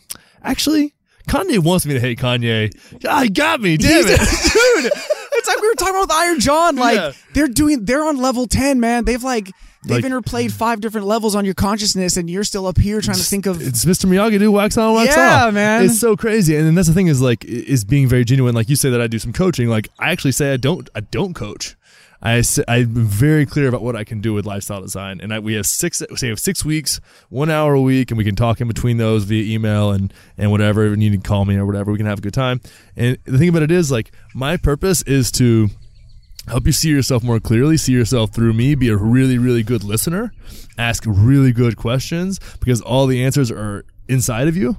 actually, Kanye wants me to hate Kanye. He got me, damn it. dude. It's like we were talking about with Iron John. Like Yeah. they're doing, they're on level ten, man. They've like they've Like- interplayed five different levels on your consciousness, and you're still up here trying to think of. It's Mr. Miyagi, dude. Wax on, wax Yeah, off. man. It's so crazy, and then that's the thing is like is being very genuine. Like you say that I do some coaching. Like I actually say I don't. I don't coach. I I'm very clear about what I can do with lifestyle design, and I, we have six. So we have six weeks, one hour a week, and we can talk in between those via email and and whatever. And you can call me or whatever. We can have a good time. And the thing about it is, like, my purpose is to help you see yourself more clearly, see yourself through me, be a really, really good listener, ask really good questions because all the answers are inside of you,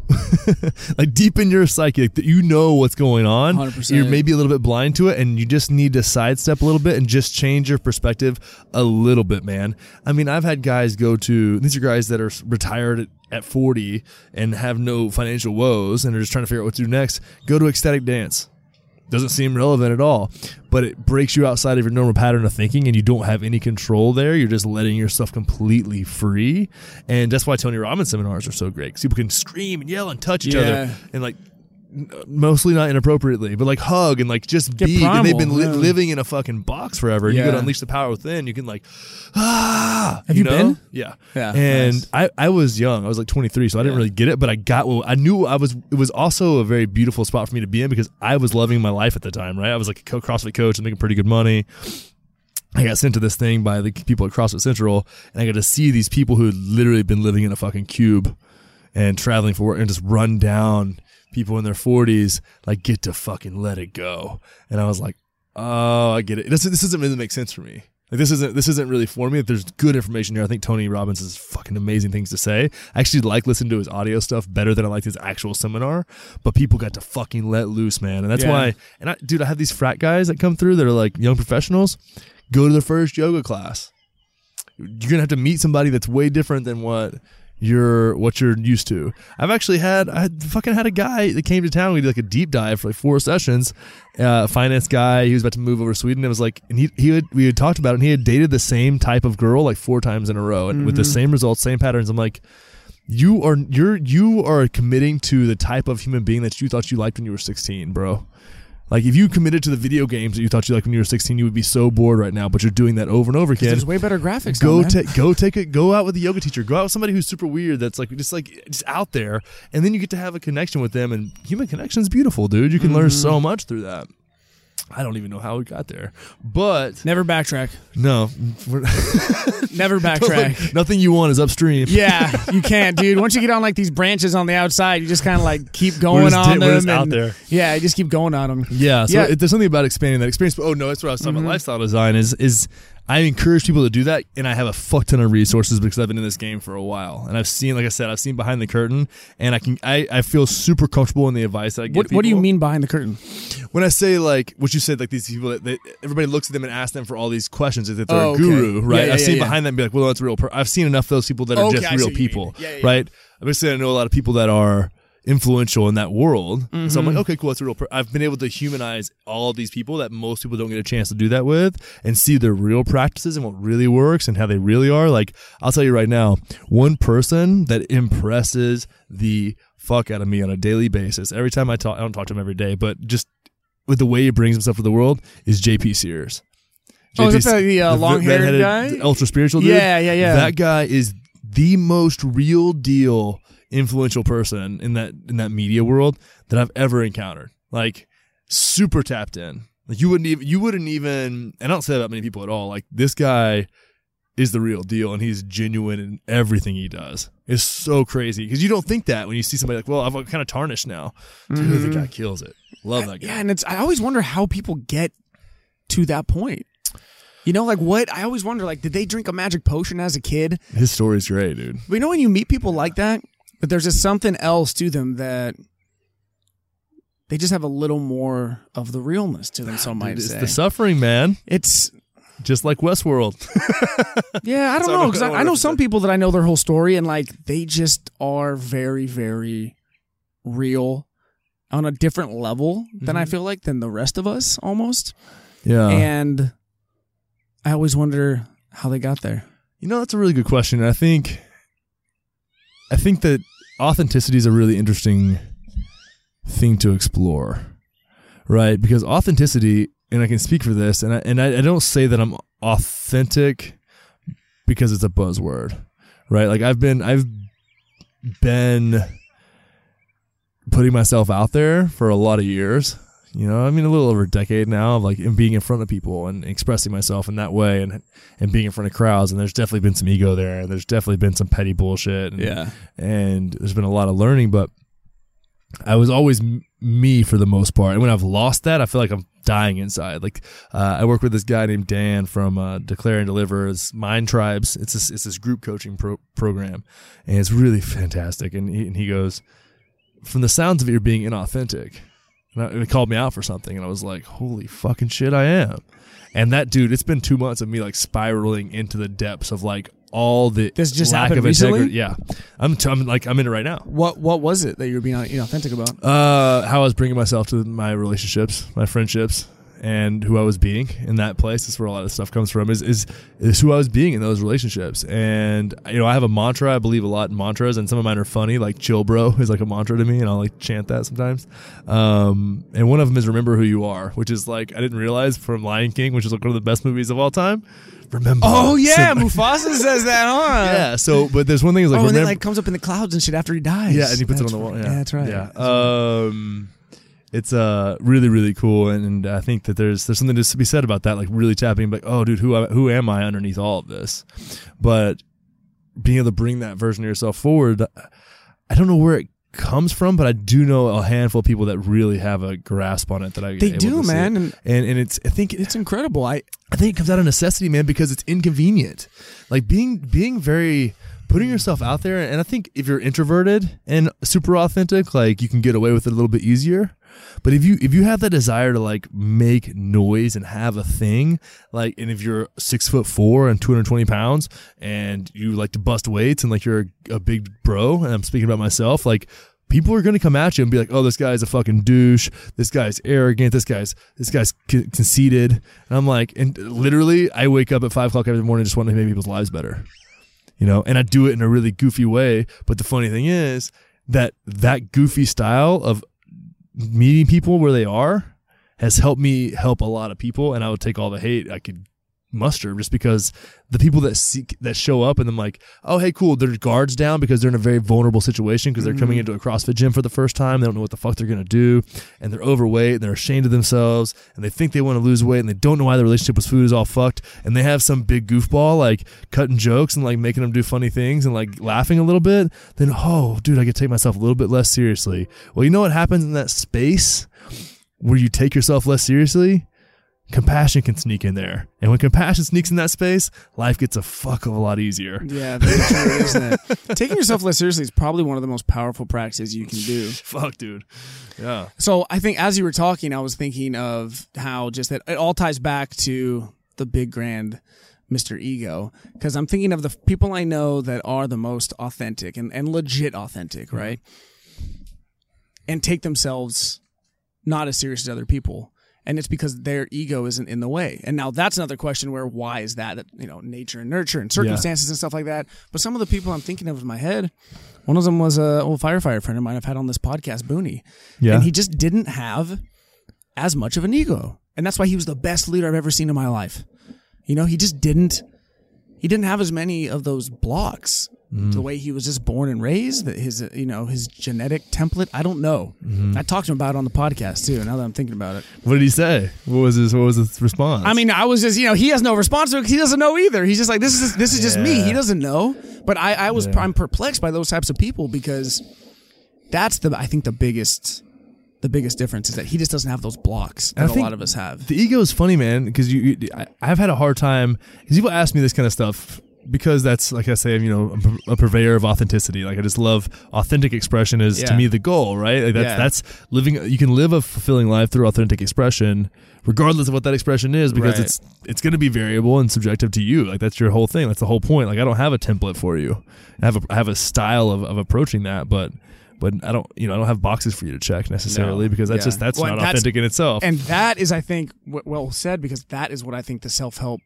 like deep in your psyche, that you know what's going on. 100%. You're maybe a little bit blind to it, and you just need to sidestep a little bit and just change your perspective a little bit, man. I mean, I've had guys go to these are guys that are retired at, at 40 and have no financial woes and are just trying to figure out what to do next. Go to ecstatic dance doesn't seem relevant at all. But it breaks you outside of your normal pattern of thinking and you don't have any control there. You're just letting yourself completely free. And that's why tony robbins seminars are so great because people can scream and yell and touch each Yeah. other and like mostly not inappropriately but like hug and like just Get be and they've been li- yeah. living in a fucking box forever and you Yeah. gotta unleash the power within you can like ah Have you know? been? yeah Yeah, and nice. I, I was young. I was like 23, so I didn't Yeah. really get it, but I got well, I knew I was, it was also a very beautiful spot for me to be in because I was loving my life at the time, right? I was like a co- CrossFit coach and making pretty good money. I got sent to this thing by the people at CrossFit Central, and I got to see these people who had literally been living in a fucking cube and traveling for work and just run down people in their 40s, like get to fucking let it go. And I was like, oh, I get it. This, this doesn't really make sense for me. Like this isn't this isn't really for me. If There's good information here. I think Tony Robbins has fucking amazing things to say. I actually like listening to his audio stuff better than I like his actual seminar. But people got to fucking let loose, man, and that's Yeah. why. And I, dude, I have these frat guys that come through that are like young professionals. Go to their first yoga class. You're gonna have to meet somebody that's way different than what you're what you're used to. I've actually had I had, fucking had a guy that came to town. We did like a deep dive for like four sessions. Uh, finance guy. He was about to move over to Sweden. It was like, and he he had, we had talked about it. and He had dated the same type of girl like four times in a row, and with the same results, same patterns. I'm like. You are you're you are committing to the type of human being that you thought you liked when you were 16, bro. Like if you committed to the video games that you thought you liked when you were 16, you would be so bored right now. But you're doing that over and over again There's way better graphics. go take go take it go out with a yoga teacher go out with somebody who's super weird that's like just like just out there and then you get to have a connection with them and human connection is beautiful dude you can learn Mm-hmm. so much through that i don't even know how we got there but Never backtrack. no we're- Never backtrack. nothing you want is upstream yeah, you can't, dude. Once you get on like these branches on the outside, you just kind of like keep going just on di- we're them. just out and- there. Yeah, you just keep going on them. Yeah, so Yeah. It, there's something about expanding that experience. But oh no, that's what I was talking about. Mm-hmm. Lifestyle design is is I encourage people to do that, and I have a fuck ton of resources because I've been in this game for a while, and I've seen, like I said, I've seen behind the curtain, and I can I, I feel super comfortable in the advice that I give. What What do you mean behind the curtain? when I say like what you said, like these people that they, everybody looks at them and asks them for all these questions if they're Oh, a okay. guru, right? Yeah, yeah, I've seen yeah, yeah. behind them and be like, well, that's real. Per-. I've seen enough of those people that are Okay, just real what you mean. people, right? Obviously, I know a lot of people that are influential in that world. So I'm Mm-hmm. like, okay, cool, that's a real. Per-. I've been able to humanize all these people that most people don't get a chance to do that with, and see their real practices and what really works and how they really are. Like, I'll tell you right now, one person that impresses the fuck out of me on a daily basis. Every time I talk, I don't talk to him every day, but just with the way he brings himself to the world is JP Sears. Oh, is JP that the, the, uh, the long-haired guy? ultra spiritual dude. Yeah, yeah, yeah. That guy is the most real deal influential person in that in that media world that I've ever encountered. Like super tapped in. Like you wouldn't even you wouldn't even and I don't say that about many people at all. Like this guy is the real deal and he's genuine in everything he does. It's so crazy because you don't think that when you see somebody like, well, I'm kind of tarnished now. Dude, the mm-hmm. guy kills it. Love that guy. Yeah, and it's I always wonder how people get to that point. You know, like what I always wonder, like, did they drink a magic potion as a kid? His story's great, dude. But you know when you meet people like that, but there's just something else to them that they just have a little more of the realness to them. Some might Dude, it's say the suffering, man. it's Just like Westworld. yeah. I don't Sorry, know because don't I, I know some people that I know their whole story and like they just are very very real on a different level than I Mm-hmm. feel like than the rest of us almost. Yeah. and I always wonder how they got there. You know, that's a really good question. I think I think that authenticity is a really interesting thing to explore. Right? Because authenticity, and I can speak for this, and I and I, I don't say that I'm authentic because it's a buzzword. Right? Like I've been I've been putting myself out there for a lot of years. You know, I mean, a little over a decade now of like in being in front of people and expressing myself in that way, and and being in front of crowds. And there's definitely been some ego there, and there's definitely been some petty bullshit. And, Yeah. and there's been a lot of learning, but I was always m- me for the most part. And when I've lost that, I feel like I'm dying inside. Like uh, I work with this guy named Dan from uh, Declare and Deliver. It's Mind Tribes. It's this, it's this group coaching pro- program, and it's really fantastic. And he, and he goes, from the sounds of it, you're being inauthentic. And I- and he called me out for something, and I was like, holy fucking shit, I am. And that dude, it's been two months of me like spiraling into the depths of like all the This just lack happened of recently? integrity. Yeah, I'm, t- I'm like I'm in it right now. What what was it that you were being inauthentic about? Uh, how I was bringing myself to my relationships, my friendships, and who I was being in that place. That's where a lot of stuff comes from. Is is is who I was being in those relationships. And you know, I have a mantra. I believe a lot in mantras, and some of mine are funny. Like "chill, bro" is like a mantra to me, and I'll like chant that sometimes. Um, and one of them is "remember who you are," which is like I didn't realize from Lion King, which is like one of the best movies of all time. Remember? Oh yeah. Mufasa says that, huh? yeah. So, but there's one thing is like oh, and remember, it like comes up in the clouds and shit after he dies. yeah, and he puts That's it on the wall. right. Yeah, that's right. Yeah, um, it's uh really really cool, and, and I think that there's there's something to be said about that. Like really tapping, like, oh, dude, who who am I underneath all of this? But being able to bring that version of yourself forward, I don't know where it comes from, but I do know a handful of people that really have a grasp on it. That I They do, man, and and and it's I think it's incredible. I I think it comes out of necessity, man, because it's inconvenient. Like being being very putting yourself out there, and I think if you're introverted and super authentic, like you can get away with it a little bit easier. But if you if you have that desire to like make noise and have a thing, like, and if you're six foot four and 220 pounds, and you like to bust weights, and like you're a, a big bro, and I'm speaking about myself, like people are going to come at you and be like, "Oh, this guy's a fucking douche. This guy's arrogant. This guy's this guy's con- conceited." And I'm like, and literally, I wake up at five o'clock every morning just wanting to make people's lives better, you know. And I do it in a really goofy way. But the funny thing is that that goofy style of meeting people where they are has helped me help a lot of people. And I would take all the hate I could muster just because the people that seek that show up and I'm like, oh hey cool, their guards down because they're in a very vulnerable situation because they're coming mm-hmm. into a CrossFit gym for the first time. They don't know what the fuck they're gonna do, and they're overweight and they're ashamed of themselves and they think they want to lose weight and they don't know why their relationship with food is all fucked and they have some big goofball like cutting jokes and like making them do funny things and like laughing a little bit. Then oh dude, I could take myself a little bit less seriously. Well, you know what happens in that space where you take yourself less seriously? Compassion can sneak in there. And when compassion sneaks in that space, life gets a fuck of a lot easier. yeah, that's true, isn't it? Taking yourself less seriously is probably one of the most powerful practices you can do. Fuck, dude. Yeah. So I think as you were talking, I was thinking of how just that it all ties back to the big grand Mr. Ego. Because I'm thinking of the people I know that are the most authentic and, and legit authentic, mm-hmm. right? And take themselves not as serious as other people. And it's because their ego isn't in the way. And now that's another question where why is that? That you know, nature and nurture and circumstances and stuff like that. But some of the people I'm thinking of in my head, one of them was a old firefighter friend of mine I've had on this podcast, Booney. Yeah. And he just didn't have as much of an ego. And that's why he was the best leader I've ever seen in my life. You know, he just didn't he didn't have as many of those blocks. The way he was just born and raised, his uh, you know, his genetic template, I don't know. I talked to him about it on the podcast too, now that I'm thinking about it. What did he say? What was his what was his response? I mean, I was just, you know, he has no response to it 'cause he doesn't know either. He's just like, this is this is just me. He doesn't know. But I, I was Yeah. I'm perplexed by those types of people because that's the I think the biggest the biggest difference is that he just doesn't have those blocks that a lot of us have. the ego is funny, man, because you, you I, I've had a hard time because people ask me this kind of stuff because that's like I say, you know, I'm a purveyor of authenticity. Like I just love authentic expression is to me the goal, right? Like that's Yeah. that's living. You can live a fulfilling life through authentic expression, regardless of what that expression is, because Right. it's it's going to be variable and subjective to you. Like that's your whole thing. That's the whole point. Like I don't have a template for you. I have a I have a style of, of approaching that, but. But I don't, you know, I don't have boxes for you to check necessarily No. because that's Yeah. just that's Well, not that's- authentic in itself. And that is, I think, w- well said because that is what I think the self help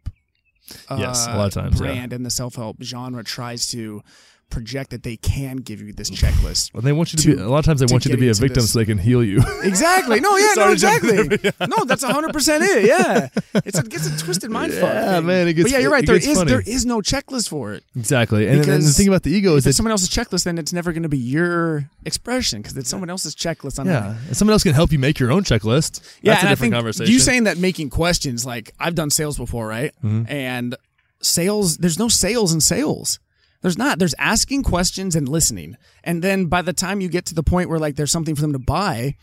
Yes, a lot of uh, times, yeah. brand and the self help genre tries to project that they can give you this checklist. Well, they want you to, to- be. A lot of times, they want you to be a victim this. so they can heal you. Exactly. No, yeah, no, Sorry to jump exactly. No, that's hundred percent it. Yeah, it's a gets a twisted mind fuck. Yeah, man, it gets- but yeah, you're right. it There is funny. there is no checklist for it. exactly. And, and the thing about the ego If is it's that someone else's checklist, then it's never going to be your expression because it's someone else's checklist. On yeah, and someone else can help you make your own checklist. Yeah, that's a different conversation. You saying that making questions, like I've done sales before, right? Mm-hmm. And sales, there's no sales in sales. There's not. There's asking questions and listening. And then by the time you get to the point where like there's something for them to buy,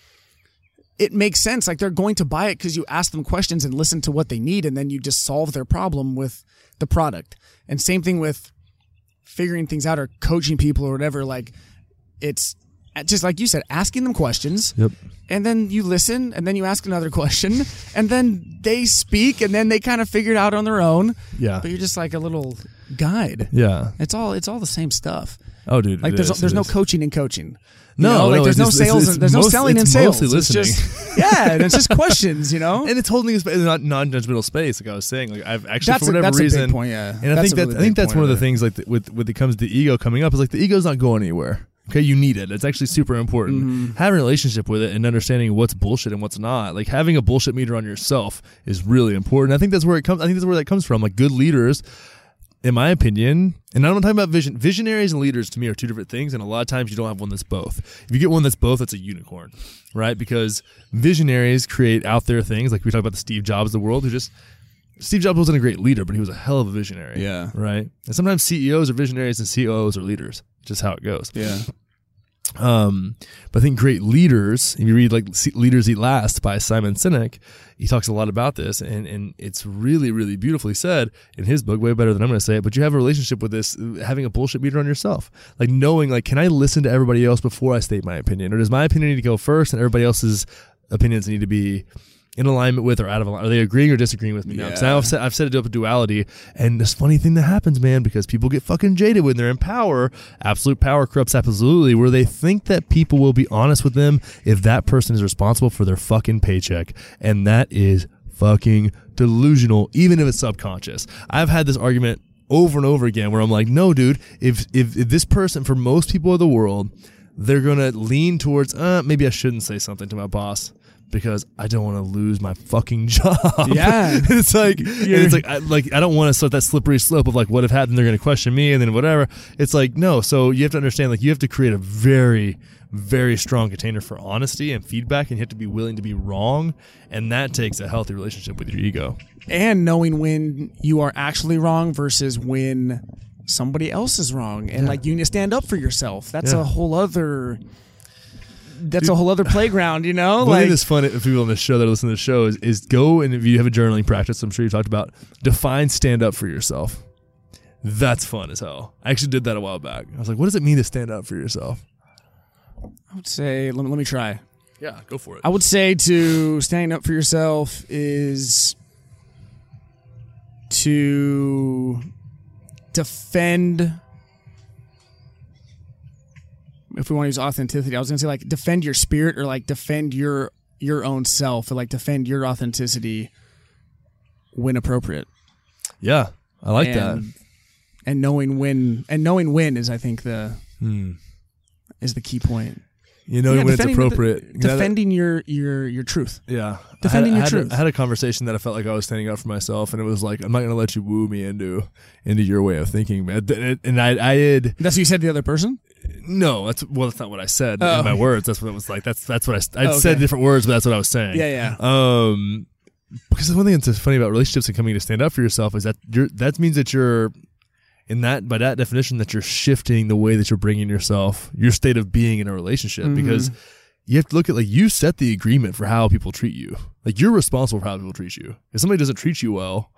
it makes sense. Like they're going to buy it because you ask them questions and listen to what they need, and then you just solve their problem with the product. And same thing with figuring things out or coaching people or whatever. Like it's just like you said, asking them questions. Yep. And then you listen, and then you ask another question, and then they speak, and then they kind of figure it out on their own. Yeah. But you're just like a little guide. Yeah. It's all it's all the same stuff. Oh, dude. Like there's is, there's no is. coaching in coaching. You No, know, like there's no just- sales. it's- and there's no selling in sales. it's It's just yeah, and it's just questions. You know, and it's holding us in a non-judgmental space, like I was saying. Like I've actually, That's for a- whatever that's a big reason, point, yeah. And I think that really I think that's one of the things like with when it comes to ego coming up is like the ego's not going anywhere. Okay, you need it. It's actually super important. Mm-hmm. Having a relationship with it and understanding what's bullshit and what's not. Like having a bullshit meter on yourself is really important. I think that's where it comes. I think that's where that comes from. Like good leaders, in my opinion, and I'm not talking about vision. Visionaries and leaders to me are two different things, and a lot of times you don't have one that's both. If you get one that's both, that's a unicorn, right? Because visionaries create out there things like we talk about the Steve Jobs of the world, who just Steve Jobs wasn't a great leader, but he was a hell of a visionary. Yeah. Right. And sometimes CEOs are visionaries and COOs are leaders. Just how it goes. yeah, Um, but I think great leaders, if you read like Leaders Eat Last by Simon Sinek, he talks a lot about this and, and it's really, really beautifully said in his book, way better than I'm going to say it, but you have a relationship with this, having a bullshit meter on yourself. Like knowing, like, can I listen to everybody else before I state my opinion? Or does my opinion need to go first and everybody else's opinions need to be in alignment with or out of alignment? Are they agreeing or disagreeing with me now? Because now I've set, I've set it up a duality. And this funny thing that happens, man, because people get fucking jaded when they're in power. Absolute power corrupts absolutely, where they think that people will be honest with them if that person is responsible for their fucking paycheck. And that is fucking delusional, even if it's subconscious. I've had this argument over and over again where I'm like, no, dude, if, if, if this person, for most people of the world, they're gonna lean towards, uh, maybe I shouldn't say something to my boss because I don't want to lose my fucking job. Yeah. It's like, and it's like, I, like I don't want to start that slippery slope of like, what if happened? They're gonna question me, and then whatever. It's like, no. So you have to understand, like, you have to create a very, very strong container for honesty and feedback, and you have to be willing to be wrong, and that takes a healthy relationship with your ego. and knowing when you are actually wrong versus when somebody else is wrong, and like you need to stand up for yourself. That's Yeah. a whole other. That's a whole other playground, you know. One like thing that's fun if people on the show that listen to the show is, is go and if you have a journaling practice, I'm sure you talked about, define stand up for yourself. That's fun as hell. I actually did that a while back. I was like, what does it mean to stand up for yourself? I would say, let me, let me try. Yeah, go for it. I would say to standing up for yourself is to defend. If we want to use authenticity, I was going to say like defend your spirit or like defend your your own self or like defend your authenticity when appropriate. yeah, I like and, And knowing when and knowing when is I think the Hmm. is the key point. You know Yeah, when it's defending the- appropriate. Defending your your your truth. yeah. defending I your had, I had truth. A, I had a conversation that I felt like I was standing up for myself, and it was like, I'm not going to let you woo me into into your way of thinking, man. And I, I had That's what you said to the other person. no, that's well, that's not what I said Oh. in my words. That's what it was like. That's that's what I, I Oh, said different words, but that's what I was saying. Yeah, yeah. Um, because the one thing that's funny about relationships and coming to stand up for yourself is that you're that means that you're in that by that definition that you're shifting the way that you're bringing yourself your state of being in a relationship. Mm-hmm. because you have to look at like you set the agreement for how people treat you. Like you're responsible for how people treat you. If somebody doesn't treat you well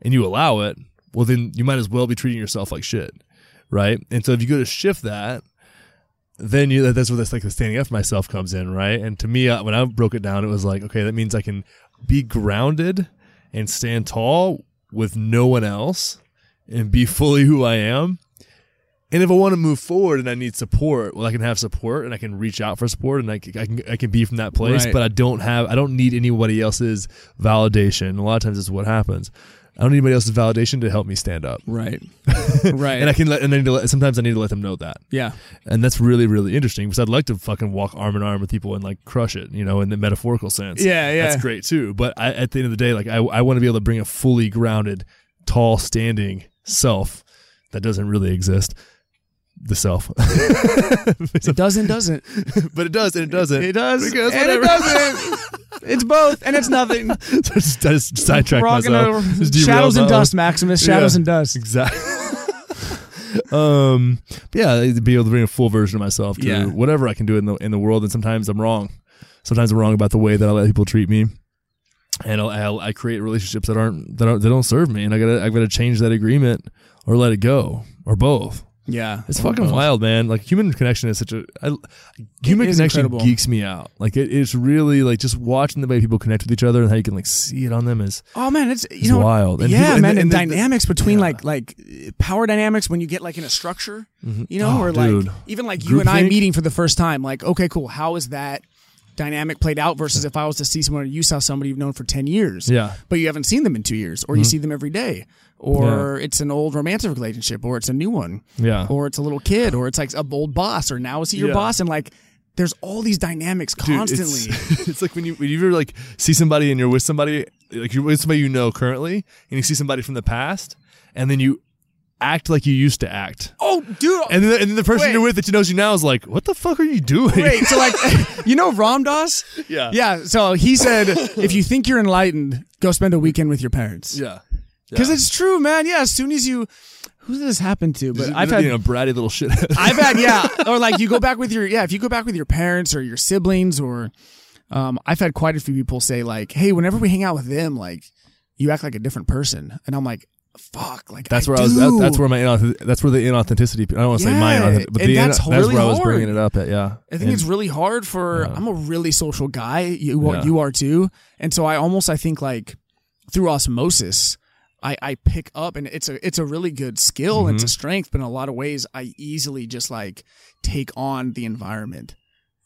and you allow it well then you might as well be treating yourself like shit right? And so if you go to shift that then you that's where this like the standing up for myself comes in right? And to me uh, when i broke it down it was like okay that means i can be grounded and stand tall with no one else and be fully who i am and if I want to move forward and I need support, well, I can have support and I can reach out for support and I can, I can, I can be from that place, Right. but I don't have, I don't need anybody else's validation. A lot of times it's what happens. I don't need anybody else's validation to help me stand up. Right. right. And I can let, and I need to let, sometimes I need to let them know that. yeah. And that's really, really interesting because I'd like to fucking walk arm in arm with people and like crush it, you know, in the metaphorical sense. Yeah, yeah. That's great too. But I, at the end of the day, like I, I want to be able to bring a fully grounded, tall, standing self that doesn't really exist. The self. It does and doesn't. but it does and it doesn't. It does Because and it doesn't. it's both and it's nothing. just, just sidetrack myself. Just Shadows and dust, Maximus. Shadows Yeah. and dust. Exactly. um, yeah, to be able to bring a full version of myself to Yeah. whatever I can do in the in the world, and sometimes I'm wrong. Sometimes I'm wrong about the way that I let people treat me, and I'll, I'll, I create relationships that aren't that, aren't, that don't serve me, and I gotta I gotta change that agreement or let it go or both. Yeah, It's fucking wild, man. Like human connection is such a I, human connection incredible. geeks me out. Like it, it's really like just watching the way people connect with each other and how you can like see it on them is Oh man, it's you know wild. And yeah, people- and man, the- and, and the- dynamics between yeah. like like power dynamics when you get like in a structure, mm-hmm. you know, Oh, or dude. like even like you and I meeting for the first time. Like, okay, cool. How is that dynamic played out versus if I was to see someone you saw somebody you've known for ten years, Yeah. Mm-hmm. but you haven't seen them in two years, or you see them every day, or it's an old romantic relationship, or it's a new one, Yeah. or it's a little kid, or it's like a old boss, or now is he your Yeah. boss, and like. There's all these dynamics Dude, constantly. It's, it's like when you when you ever like see somebody and you're with somebody like you're with somebody you know currently and you see somebody from the past and then you act like you used to act. oh, dude! And then, and then the person Wait. you're with that knows you now is like, "What the fuck are you doing?" Wait, so like, you know Ram Dass? Yeah. Yeah. So he said, if you think you're enlightened, go spend a weekend with your parents. yeah. Because it's true, man. Yeah. As soon as you, who did this happen to? But I've had, being a bratty little shit. I've had, yeah. Or like you go back with your, yeah. If you go back with your parents or your siblings, or um, I've had quite a few people say like, hey, whenever we hang out with them, like you act like a different person, and I'm like, fuck, like That's I where I was. That, that's where my that's where the inauthenticity. I don't want to say my Yeah, but the that's that's really where I was hard. bringing it up at. Yeah, I think And- it's really hard for. I'm a really social guy. You Yeah. you are too, and so I almost I think like through osmosis, I I pick up, and it's a it's a really good skill. and It's a Mm-hmm. strength, but in a lot of ways, I easily just like take on the environment,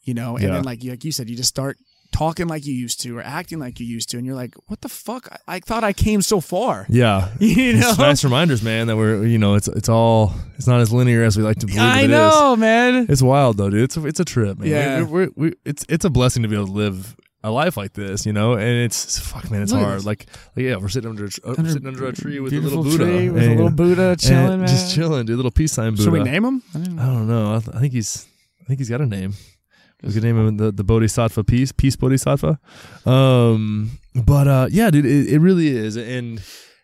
you know, and Yeah. then like you like you said, you just start talking like you used to or acting like you used to, and you're like, what the fuck? I, I thought I came so far. yeah. You know? It's nice reminders, man. That we're you know it's it's all it's not as linear as we like to believe. I it is. know, man. It's wild though, dude. It's a, it's a trip, man. Yeah. We're, we're, we it's it's a blessing to be able to live a life like this, you know. And it's fuck, man. It's Look hard. Like, like yeah, we're sitting under, a tr- uh, we're sitting under a tree with a little Buddha, tree with a little Buddha chilling, man. just chilling, dude. Little peace sign Buddha. Should we name him? I don't know. I don't know. I, th- I think he's I think he's got a name. We could name him the the Bodhisattva peace peace Bodhisattva. Um, but uh, yeah, dude, it, it really is, and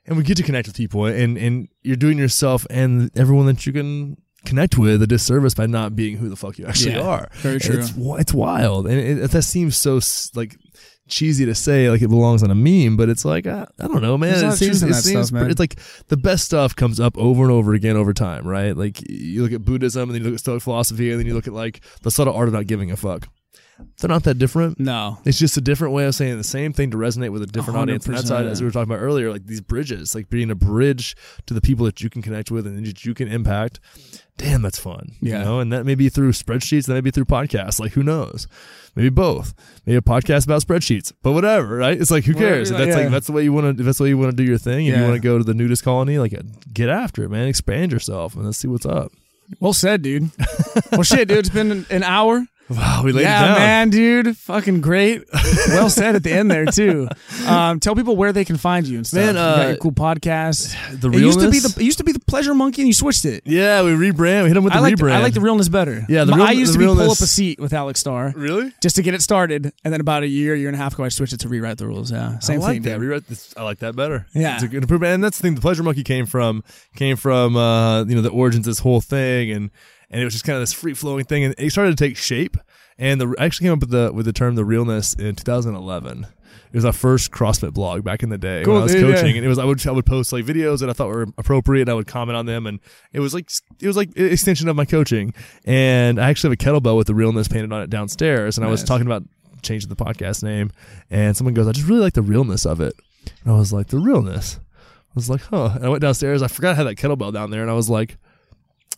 and we get to connect with people, and and you're doing yourself and everyone that you can connect with a disservice by not being who the fuck you actually Yeah, are. very true. It's it's wild, and it, that seems so like. Cheesy to say, like it belongs on a meme, but it's like uh, I don't know, man. There's a lot It seems, it seems stuff, man. it's like the best stuff comes up over and over again over time, right? Like you look at Buddhism and then you look at Stoic philosophy and then you look at like the subtle art of not giving a fuck. They're not that different. No. It's just a different way of saying the same thing to resonate with a different audience. And that's 100%. how, as we were talking about earlier, like these bridges, like being a bridge to the people that you can connect with and that you can impact. Damn, that's fun. Yeah. You know, and that may be through spreadsheets, that may be through podcasts. Like who knows? Maybe both. Maybe a podcast about spreadsheets. But whatever, right? It's like who cares? That's yeah. like that's the way you want to that's the way you want to do your thing, if you want to go to the nudist colony, like get after it, man. Expand yourself and let's see what's up. Well said, dude. well, shit, dude. It's been an hour. Wow, we laid yeah, it down. man, dude. Fucking great. well said at the end there too. Um, tell people where they can find you and stuff. Man, you got uh, your cool podcast. The It used to be realness? the it used to be the pleasure monkey, and you switched it. Yeah, we rebrand. We hit him with I the like rebrand. I like the realness better. Yeah, the real- I used the to be pull up a seat with Alex Starr really. just to get it started, and then about a year, year and a half ago, I switched it to rewrite the rules. Yeah, same I like thing. that. dude. Rewrite this. I like that better. Yeah. it's a good improvement. And that's the thing. The pleasure monkey came from came from uh, you know the origins of this whole thing, and and it was just kind of this free flowing thing, and it started to take shape. And the I actually came up with the with the term the realness in 2011. It was our first CrossFit blog back in the day Cool, when I was dude, coaching, yeah. and it was I would I would post like videos that I thought were appropriate. And I would comment on them, and it was like it was like extension of my coaching. And I actually have a kettlebell with the realness painted on it downstairs, and I was talking about changing the podcast name, and someone goes, "I just really like the realness of it," and I was like, "The realness." I was like, "Huh?" And I went downstairs. I forgot I had that kettlebell down there, and I was like,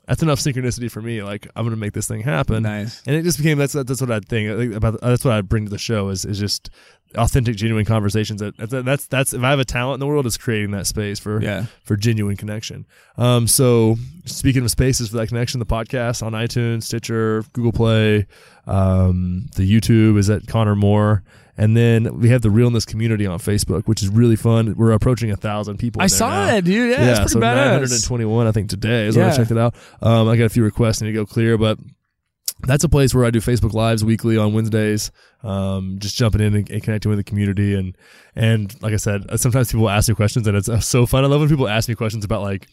"That's enough synchronicity for me. Like, I'm gonna make this thing happen." Nice. And it just became that's that's what I think about. That's what I bring to the show is is just authentic, genuine conversations. That that's that's, that's if I have a talent in the world, is creating that space for Yeah. for genuine connection. Um, so speaking of spaces for that connection, the podcast on iTunes, Stitcher, Google Play, um, the YouTube is at Connor Moore. And then we have the realness community on Facebook, which is really fun. We're approaching a thousand people. I saw now. that, dude. Yeah, it's pretty so badass. 921, I think today is when I Yeah. checked it out. Um, I got a few requests and to go clear, but that's a place where I do Facebook lives weekly on Wednesdays. Um, just jumping in and, and connecting with the community and and like I said, sometimes people ask me questions and it's uh, so fun. I love when people ask me questions about like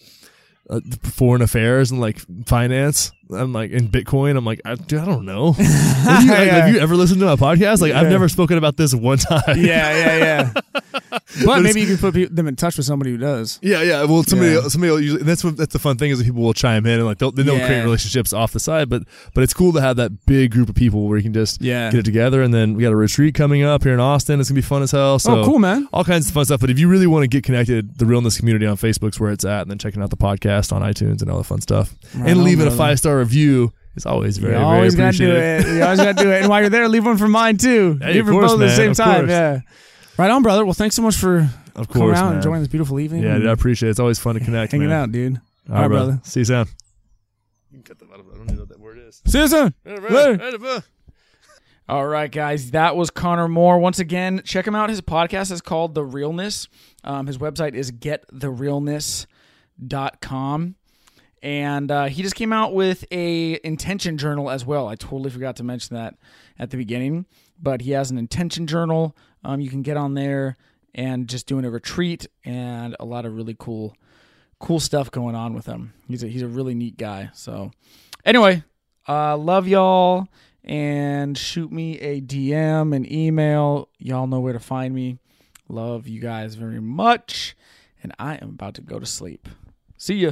uh, foreign affairs and like finance. I'm like in Bitcoin. I'm like, I, dude, I don't know. Do you, like, Yeah. Have you ever listened to my podcast? Like, I've never spoken about this one time. Yeah, yeah, yeah. but maybe you can put them in touch with somebody who does. Yeah, yeah. Well, somebody, Yeah. somebody will usually. That's what that's the fun thing is that people will chime in and like they'll, then they'll Yeah. create relationships off the side. But but it's cool to have that big group of people where you can just Yeah. get it together. And then we got a retreat coming up here in Austin. It's gonna be fun as hell. Oh, so oh, cool, man. all kinds of fun stuff. But if you really want to get connected, the realness community on Facebook's where it's at, and then checking out the podcast on iTunes and all the fun stuff, Right and leaving a five star review is always very you very always gotta do it. You always gotta do it. And while you're there, leave one for mine too. Hey, leave for both at the same time. course. Yeah. Right on, brother. Well, thanks so much for Of coming course, out and man. enjoying this beautiful evening. Yeah, dude, I appreciate it. It's always fun to connect. hanging man. out, dude. All right, brother. brother. See you soon. You can cut that out I don't even know what that word is. See you soon. Later. All right, guys, that was Connor Moore. Once again, check him out. His podcast is called The Realness. Um, his website is gettherealness.com. And uh, he just came out with a intention journal as well. I totally forgot to mention that at the beginning, but he has an intention journal. Um, you can get on there and just doing a retreat and a lot of really cool, cool stuff going on with him. He's a, he's a really neat guy. So, anyway, uh, love y'all and shoot me a DM, an email. Y'all know where to find me. Love you guys very much. And I am about to go to sleep. See ya.